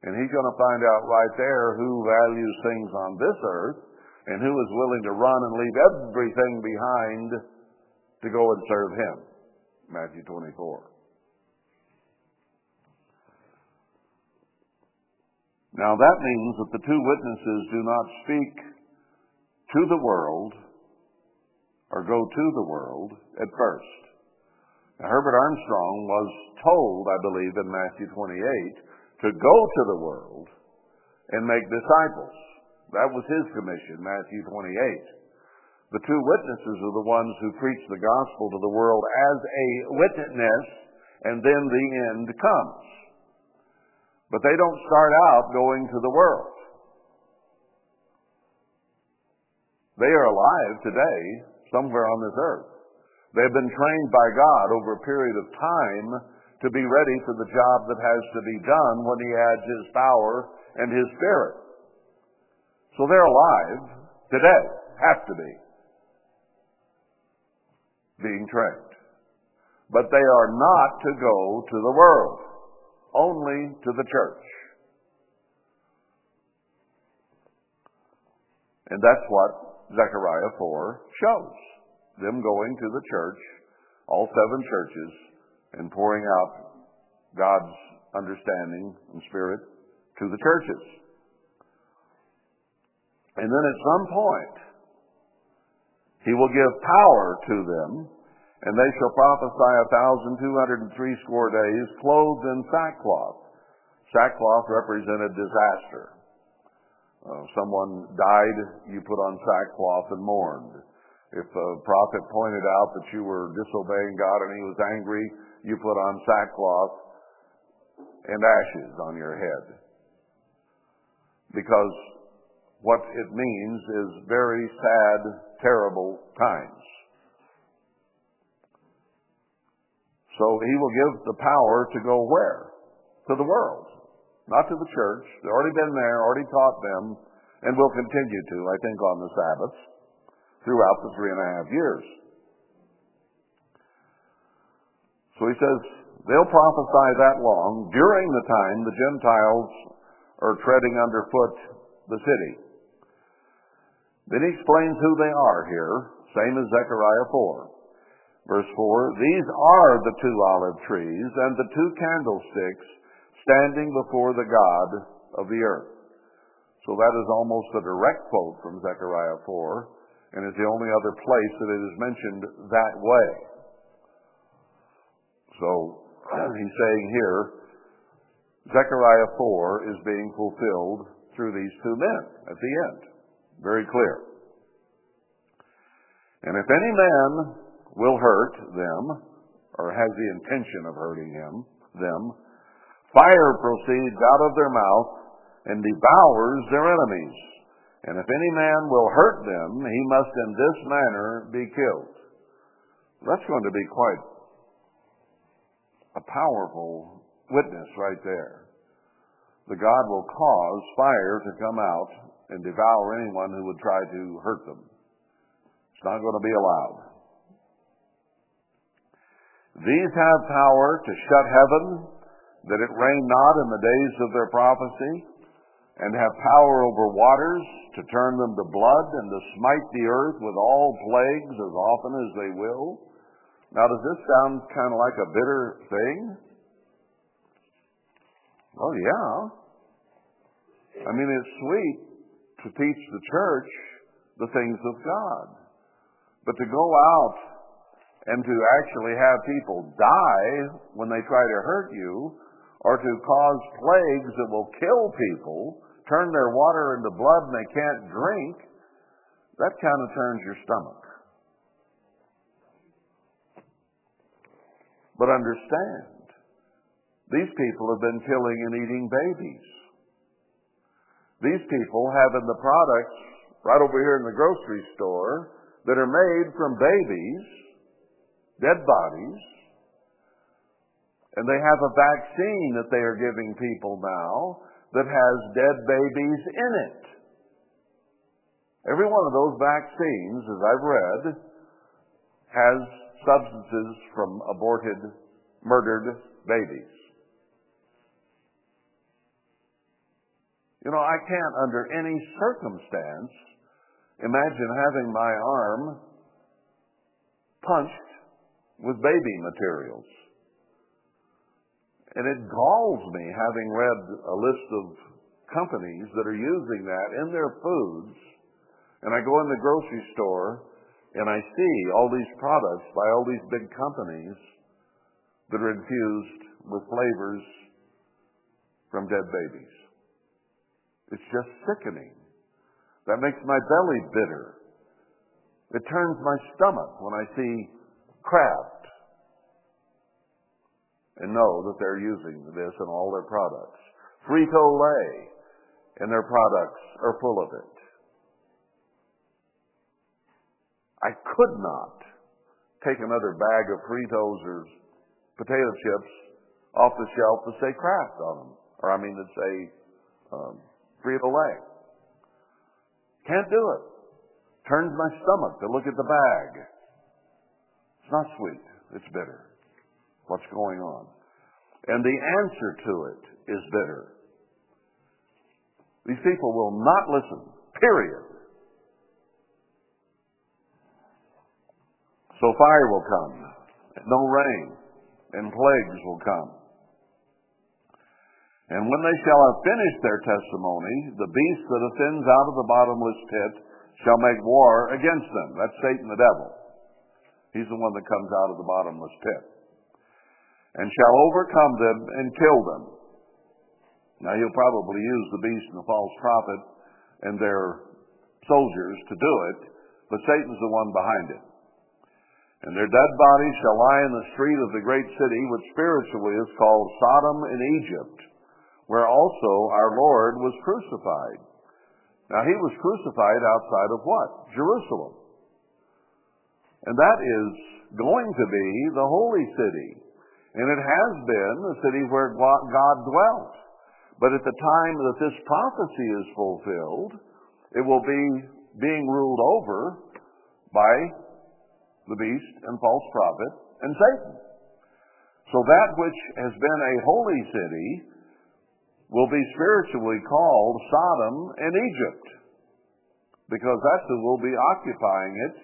And he's going to find out right there who values things on this earth and who is willing to run and leave everything behind to go and serve him. Matthew 24. Now that means that the two witnesses do not speak to the world or go to the world at first. Now, Herbert Armstrong was told, I believe, in Matthew 28, to go to the world and make disciples. That was his commission, Matthew 28. The two witnesses are the ones who preach the gospel to the world as a witness, and then the end comes. But they don't start out going to the world. They are alive today somewhere on this earth. They've been trained by God over a period of time to be ready for the job that has to be done when He adds His power and His Spirit. So they're alive today, have to be, being trained. But they are not to go to the world, only to the church. And that's what Zechariah 4 shows. Them going to the church, all seven churches, and pouring out God's understanding and spirit to the churches. And then at some point, he will give power to them, and they shall prophesy a thousand two hundred and three score days, clothed in sackcloth. Sackcloth represented disaster. Uh, someone died, you put on sackcloth and mourned. If a prophet pointed out that you were disobeying God and he was angry, you put on sackcloth and ashes on your head. Because what it means is very sad, terrible times. So he will give the power to go where? To the world not to the church. They've already been there, already taught them, and will continue to, I think, on the Sabbaths throughout the three and a half years. So he says, they'll prophesy that long during the time the Gentiles are treading underfoot the city. Then he explains who they are here, same as Zechariah 4. Verse 4, These are the two olive trees and the two candlesticks standing before the God of the earth. So that is almost a direct quote from Zechariah 4, and is the only other place that it is mentioned that way. So he's saying here, Zechariah 4 is being fulfilled through these two men at the end. Very clear. And if any man will hurt them, or has the intention of hurting him, them, Fire proceeds out of their mouth and devours their enemies. And if any man will hurt them, he must in this manner be killed. That's going to be quite a powerful witness right there. The God will cause fire to come out and devour anyone who would try to hurt them. It's not going to be allowed. These have power to shut heaven that it rain not in the days of their prophecy, and have power over waters to turn them to blood and to smite the earth with all plagues as often as they will. Now, does this sound kind of like a bitter thing? Well, yeah. I mean, it's sweet to teach the church the things of God. But to go out and to actually have people die when they try to hurt you or to cause plagues that will kill people, turn their water into blood and they can't drink, that kind of turns your stomach. But understand, these people have been killing and eating babies. These people have in the products right over here in the grocery store that are made from babies, dead bodies, and they have a vaccine that they are giving people now that has dead babies in it. Every one of those vaccines, as I've read, has substances from aborted, murdered babies. You know, I can't, under any circumstance, imagine having my arm punched with baby materials. And it galls me having read a list of companies that are using that in their foods. And I go in the grocery store and I see all these products by all these big companies that are infused with flavors from dead babies. It's just sickening. That makes my belly bitter. It turns my stomach when I see Kraft and know that they're using this in all their products. Frito-Lay and their products are full of it. I could not take another bag of Fritos or potato chips off the shelf to say Kraft on them. Or I mean to say um, Frito-Lay. Can't do it. Turns my stomach to look at the bag. It's not sweet. It's bitter. What's going on? And the answer to it is bitter. These people will not listen. Period. So fire will come, no rain, and plagues will come. And when they shall have finished their testimony, the beast that ascends out of the bottomless pit shall make war against them. That's Satan the devil. He's the one that comes out of the bottomless pit. And shall overcome them and kill them. Now he'll probably use the beast and the false prophet and their soldiers to do it, but Satan's the one behind it. And their dead bodies shall lie in the street of the great city, which spiritually is called Sodom in Egypt where also our Lord was crucified. Now, he was crucified outside of what? Jerusalem. And that is going to be the holy city. And it has been the city where God dwelt. But at the time that this prophecy is fulfilled, it will be being ruled over by the beast and false prophet and Satan. So that which has been a holy city will be spiritually called Sodom and Egypt because that's who will be occupying it,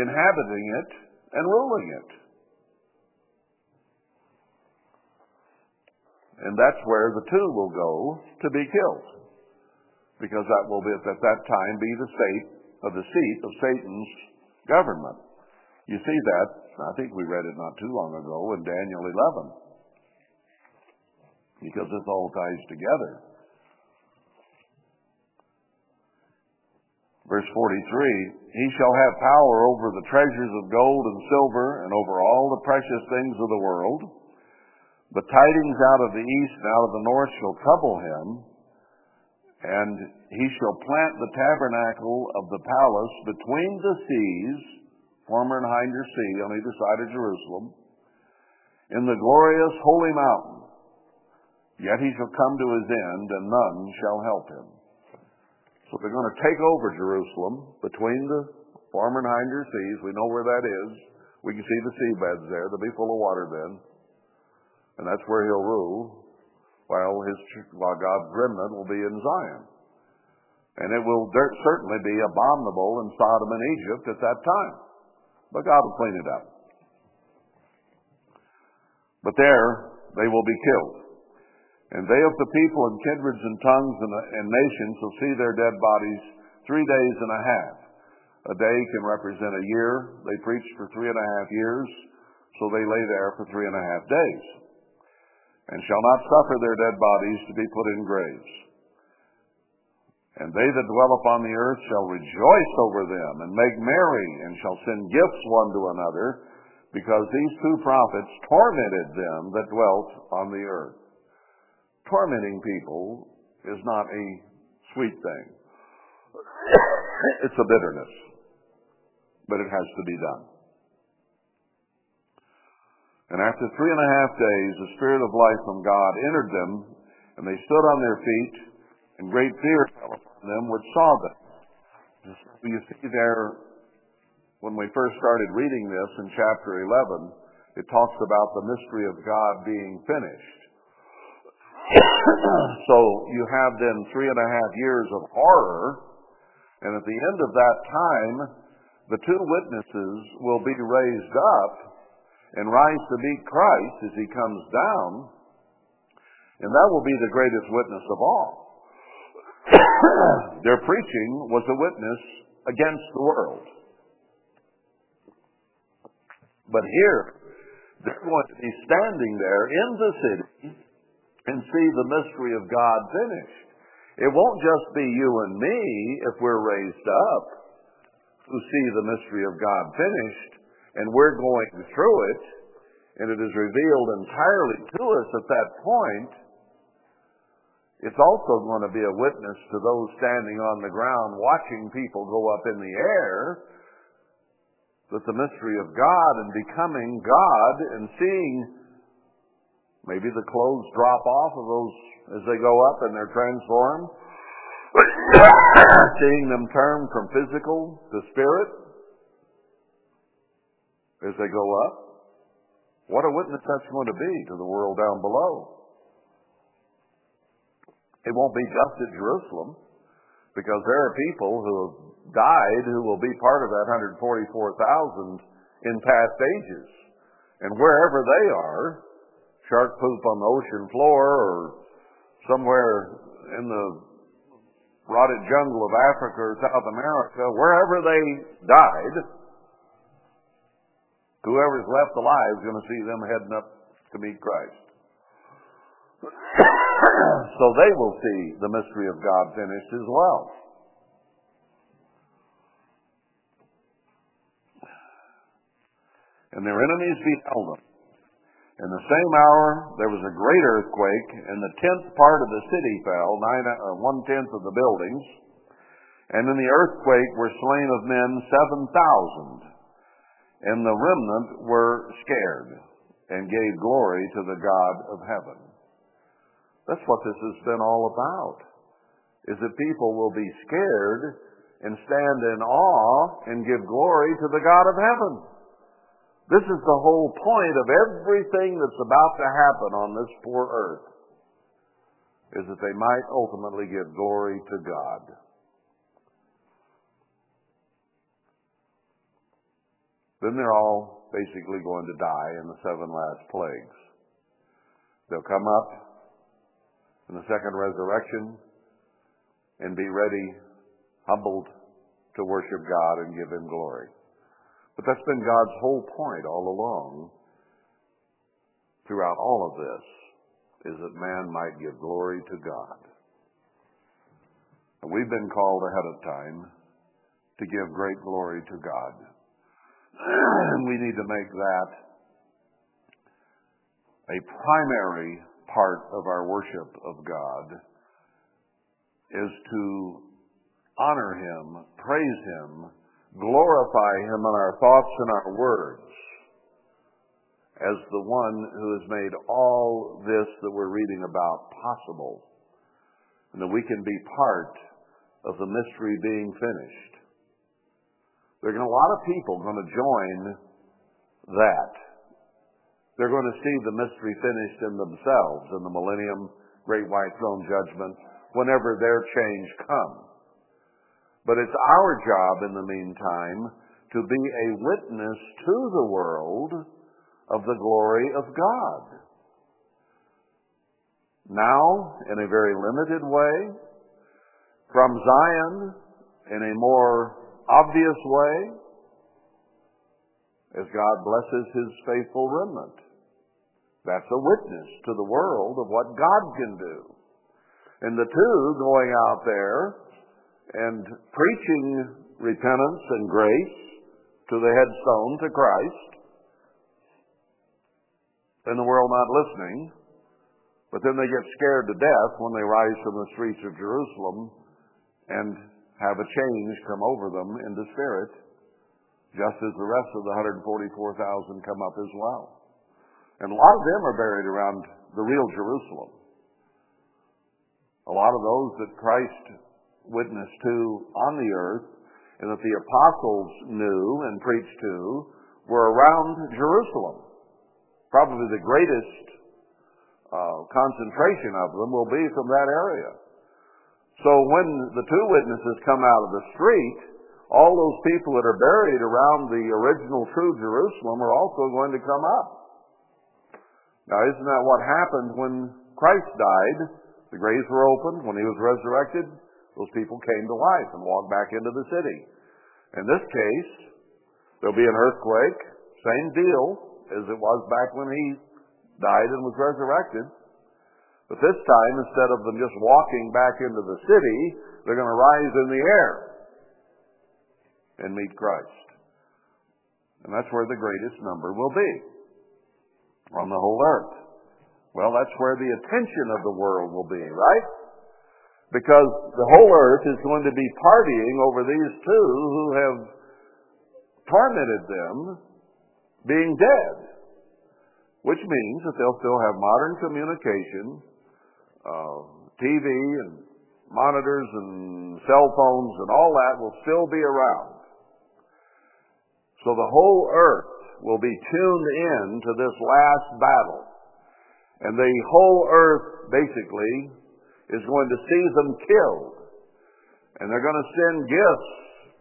inhabiting it, and ruling it. And that's where the two will go to be killed because that will be at that time be the state of the seat of Satan's government. You see that, I think we read it not too long ago in Daniel 11 because this all ties together. Verse 43, He shall have power over the treasures of gold and silver and over all the precious things of the world. The tidings out of the east and out of the north shall trouble him, and he shall plant the tabernacle of the palace between the seas, former and hinder sea, on either side of Jerusalem, in the glorious holy mountain Yet he shall come to his end, and none shall help him. So they're going to take over Jerusalem between the former and hinder seas. We know where that is. We can see the seabeds there. They'll be full of water then. And that's where he'll rule while his while God's remnant will be in Zion. And it will certainly be abominable in Sodom and Egypt at that time. But God will clean it up. But there they will be killed. And they of the people and kindreds and tongues and, and nations will see their dead bodies three days and a half. A day can represent a year. They preached for three and a half years, so they lay there for three and a half days. And shall not suffer their dead bodies to be put in graves. And they that dwell upon the earth shall rejoice over them, and make merry, and shall send gifts one to another, because these two prophets tormented them that dwelt on the earth. Tormenting people is not a sweet thing. it's a bitterness, but it has to be done. And after three and a half days, the Spirit of life from God entered them, and they stood on their feet, and great fear fell upon them which saw them. You see there, when we first started reading this in chapter 11, it talks about the mystery of God being finished. so you have then three and a half years of horror, and at the end of that time, the two witnesses will be raised up and rise to meet Christ as he comes down, and that will be the greatest witness of all. Their preaching was a witness against the world. But here, they're going to be standing there in the city and see the mystery of God finished. It won't just be you and me if we're raised up who see the mystery of God finished and we're going through it and it is revealed entirely to us at that point. It's also going to be a witness to those standing on the ground watching people go up in the air that the mystery of God and becoming God and seeing Maybe the clothes drop off of those as they go up and they're transformed. Seeing them turn from physical to spirit as they go up. What a witness that's going to be to the world down below. It won't be just at Jerusalem because there are people who have died who will be part of that 144,000 in past ages. And wherever they are, shark poop on the ocean floor or somewhere in the rotted jungle of Africa or South America, wherever they died, whoever's left alive is going to see them heading up to meet Christ. so they will see the mystery of God finished as well. And their enemies beheld them. In the same hour, there was a great earthquake, and the tenth part of the city fell, nine, uh, one tenth of the buildings. And in the earthquake were slain of men seven thousand, and the remnant were scared and gave glory to the God of heaven. That's what this has been all about. Is that people will be scared and stand in awe and give glory to the God of heaven. This is the whole point of everything that's about to happen on this poor earth, is that they might ultimately give glory to God. Then they're all basically going to die in the seven last plagues. They'll come up in the second resurrection and be ready, humbled to worship God and give Him glory. But that's been God's whole point all along throughout all of this, is that man might give glory to God. And we've been called ahead of time to give great glory to God. And we need to make that a primary part of our worship of God is to honor Him, praise Him, glorify Him in our thoughts and our words as the one who has made all this that we're reading about possible, and that we can be part of the mystery being finished. There are a lot of people going to join that. They're going to see the mystery finished in themselves in the millennium, great white throne judgment, whenever their change comes. But it's our job in the meantime to be a witness to the world of the glory of God. Now, in a very limited way, from Zion, in a more obvious way, as God blesses his faithful remnant. That's a witness to the world of what God can do. And the two going out there and preaching repentance and grace to the headstone, to Christ, and the world not listening, but then they get scared to death when they rise from the streets of Jerusalem and have a change come over them in the spirit, just as the rest of the 144,000 come up as well. And a lot of them are buried around the real Jerusalem. A lot of those that Christ witnessed to on the earth and that the apostles knew and preached to were around Jerusalem. Probably the greatest uh, concentration of them will be from that area. So when the two witnesses come out of the street, all those people that are buried around the original true Jerusalem are also going to come up. Now, isn't that what happened when Christ died? The graves were opened. When he was resurrected, those people came to life and walked back into the city. In this case, there'll be an earthquake, same deal as it was back when he died and was resurrected. But this time, instead of them just walking back into the city, they're going to rise in the air and meet Christ. And that's where the greatest number will be on the whole earth. Well, that's where the attention of the world will be, right? Because the whole earth is going to be partying over these two who have tormented them being dead. Which means that they'll still have modern communication, Uh, TV and monitors and cell phones and all that will still be around. So the whole earth will be tuned in to this last battle. And the whole earth basically is going to see them killed. And they're going to send gifts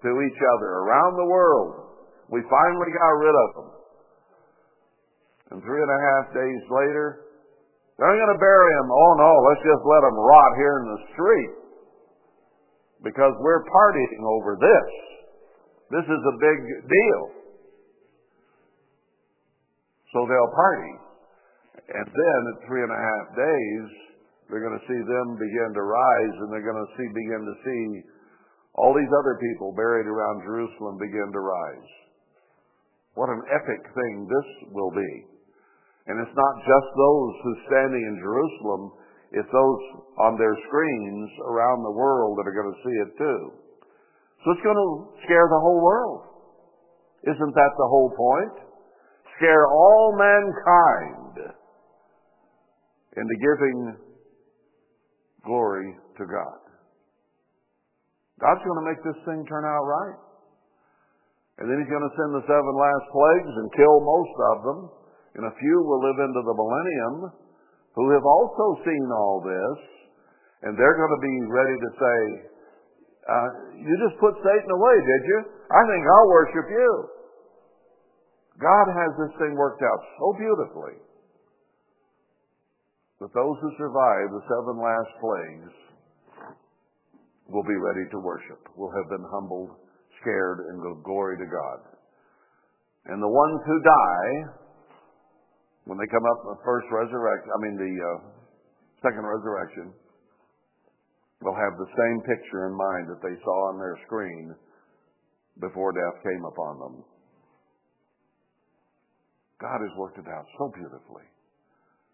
to each other around the world. We finally got rid of them. And three and a half days later, they're not going to bury him. Oh no, let's just let him rot here in the street. Because we're partying over this. This is a big deal. So they'll party. And then at three and a half days, they're going to see them begin to rise and they're going to see, begin to see all these other people buried around Jerusalem begin to rise. What an epic thing this will be. And it's not just those who's standing in Jerusalem, it's those on their screens around the world that are going to see it too. So it's going to scare the whole world. Isn't that the whole point? Scare all mankind into giving glory to God. God's going to make this thing turn out right. And then he's going to send the seven last plagues and kill most of them and a few will live into the millennium who have also seen all this, and they're going to be ready to say, uh, You just put Satan away, did you? I think I'll worship you. God has this thing worked out so beautifully that those who survive the seven last plagues will be ready to worship, will have been humbled, scared, and go glory to God. And the ones who die when they come up the first resurrection, I mean the uh, second resurrection, they'll have the same picture in mind that they saw on their screen before death came upon them. God has worked it out so beautifully.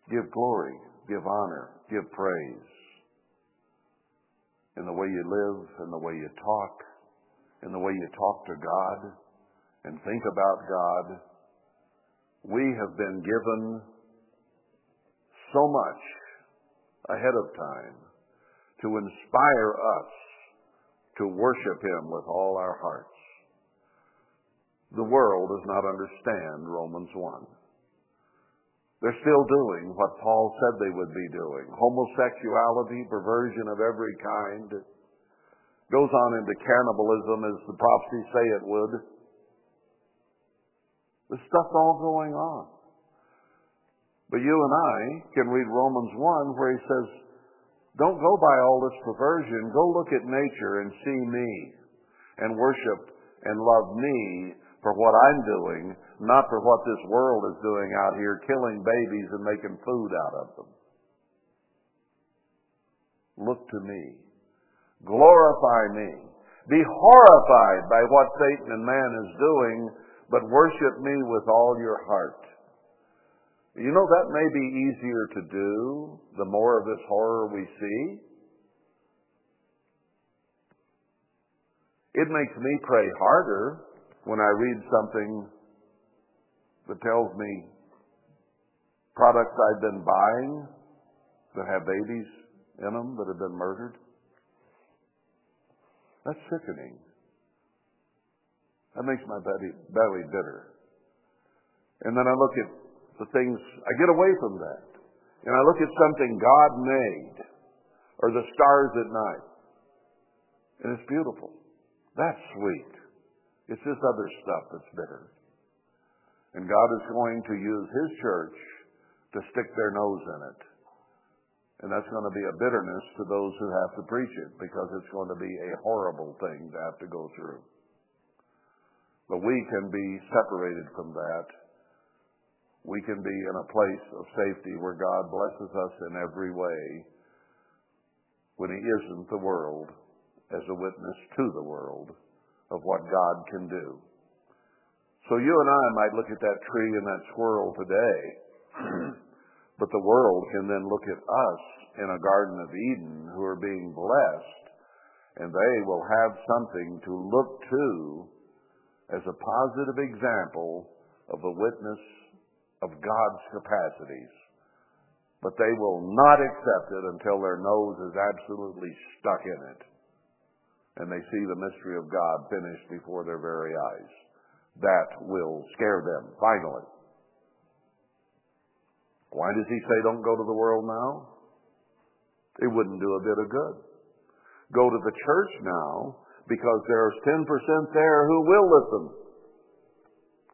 Give glory, give honor, give praise in the way you live, in the way you talk, in the way you talk to God and think about God we have been given so much ahead of time to inspire us to worship Him with all our hearts. The world does not understand Romans 1. They're still doing what Paul said they would be doing. Homosexuality, perversion of every kind, goes on into cannibalism as the prophecies say it would. This stuff's all going on. But you and I can read Romans 1 where he says, don't go by all this perversion. Go look at nature and see me and worship and love me for what I'm doing, not for what this world is doing out here, killing babies and making food out of them. Look to me. Glorify me. Be horrified by what Satan and man is doing but worship me with all your heart. You know, that may be easier to do the more of this horror we see. It makes me pray harder when I read something that tells me products I've been buying that have babies in them that have been murdered. That's sickening. That makes my belly, belly bitter. And then I look at the things, I get away from that. And I look at something God made, or the stars at night, and it's beautiful. That's sweet. It's this other stuff that's bitter. And God is going to use His church to stick their nose in it. And that's going to be a bitterness to those who have to preach it because it's going to be a horrible thing to have to go through. But we can be separated from that we can be in a place of safety where God blesses us in every way when He isn't the world as a witness to the world of what God can do. So you and I might look at that tree and that squirrel today, but the world can then look at us in a Garden of Eden who are being blessed, and they will have something to look to as a positive example of a witness of God's capacities. But they will not accept it until their nose is absolutely stuck in it. And they see the mystery of God finished before their very eyes. That will scare them, finally. Why does he say don't go to the world now? It wouldn't do a bit of good. Go to the church now because there's 10% there who will listen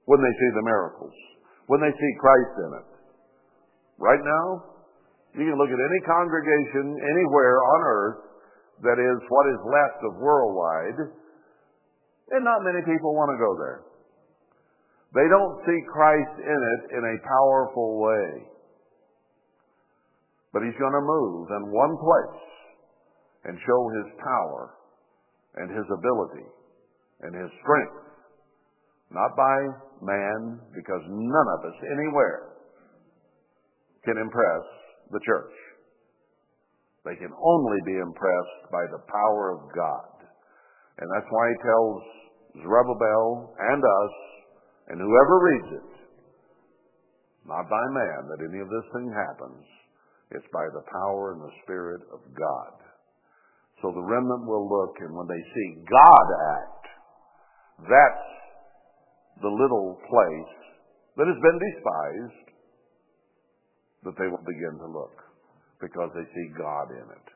when they see the miracles when they see Christ in it. Right now, you can look at any congregation anywhere on earth that is what is left of worldwide, and not many people want to go there. They don't see Christ in it in a powerful way. But he's going to move in one place and show his power and his ability and his strength not by man, because none of us anywhere can impress the church. They can only be impressed by the power of God. And that's why he tells Zerubbabel and us, and whoever reads it, not by man that any of this thing happens. It's by the power and the Spirit of God. So the remnant will look, and when they see God act, that's the little place that has been despised, that they will begin to look because they see God in it.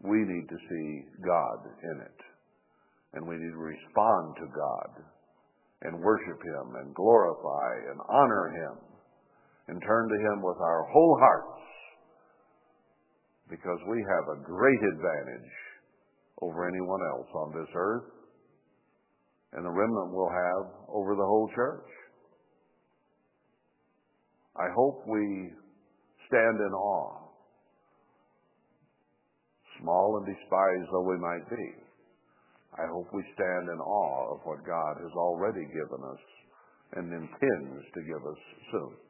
We need to see God in it. And we need to respond to God and worship Him and glorify and honor Him and turn to Him with our whole hearts because we have a great advantage over anyone else on this earth and the remnant will have over the whole church. I hope we stand in awe, small and despised though we might be. I hope we stand in awe of what God has already given us and intends to give us soon.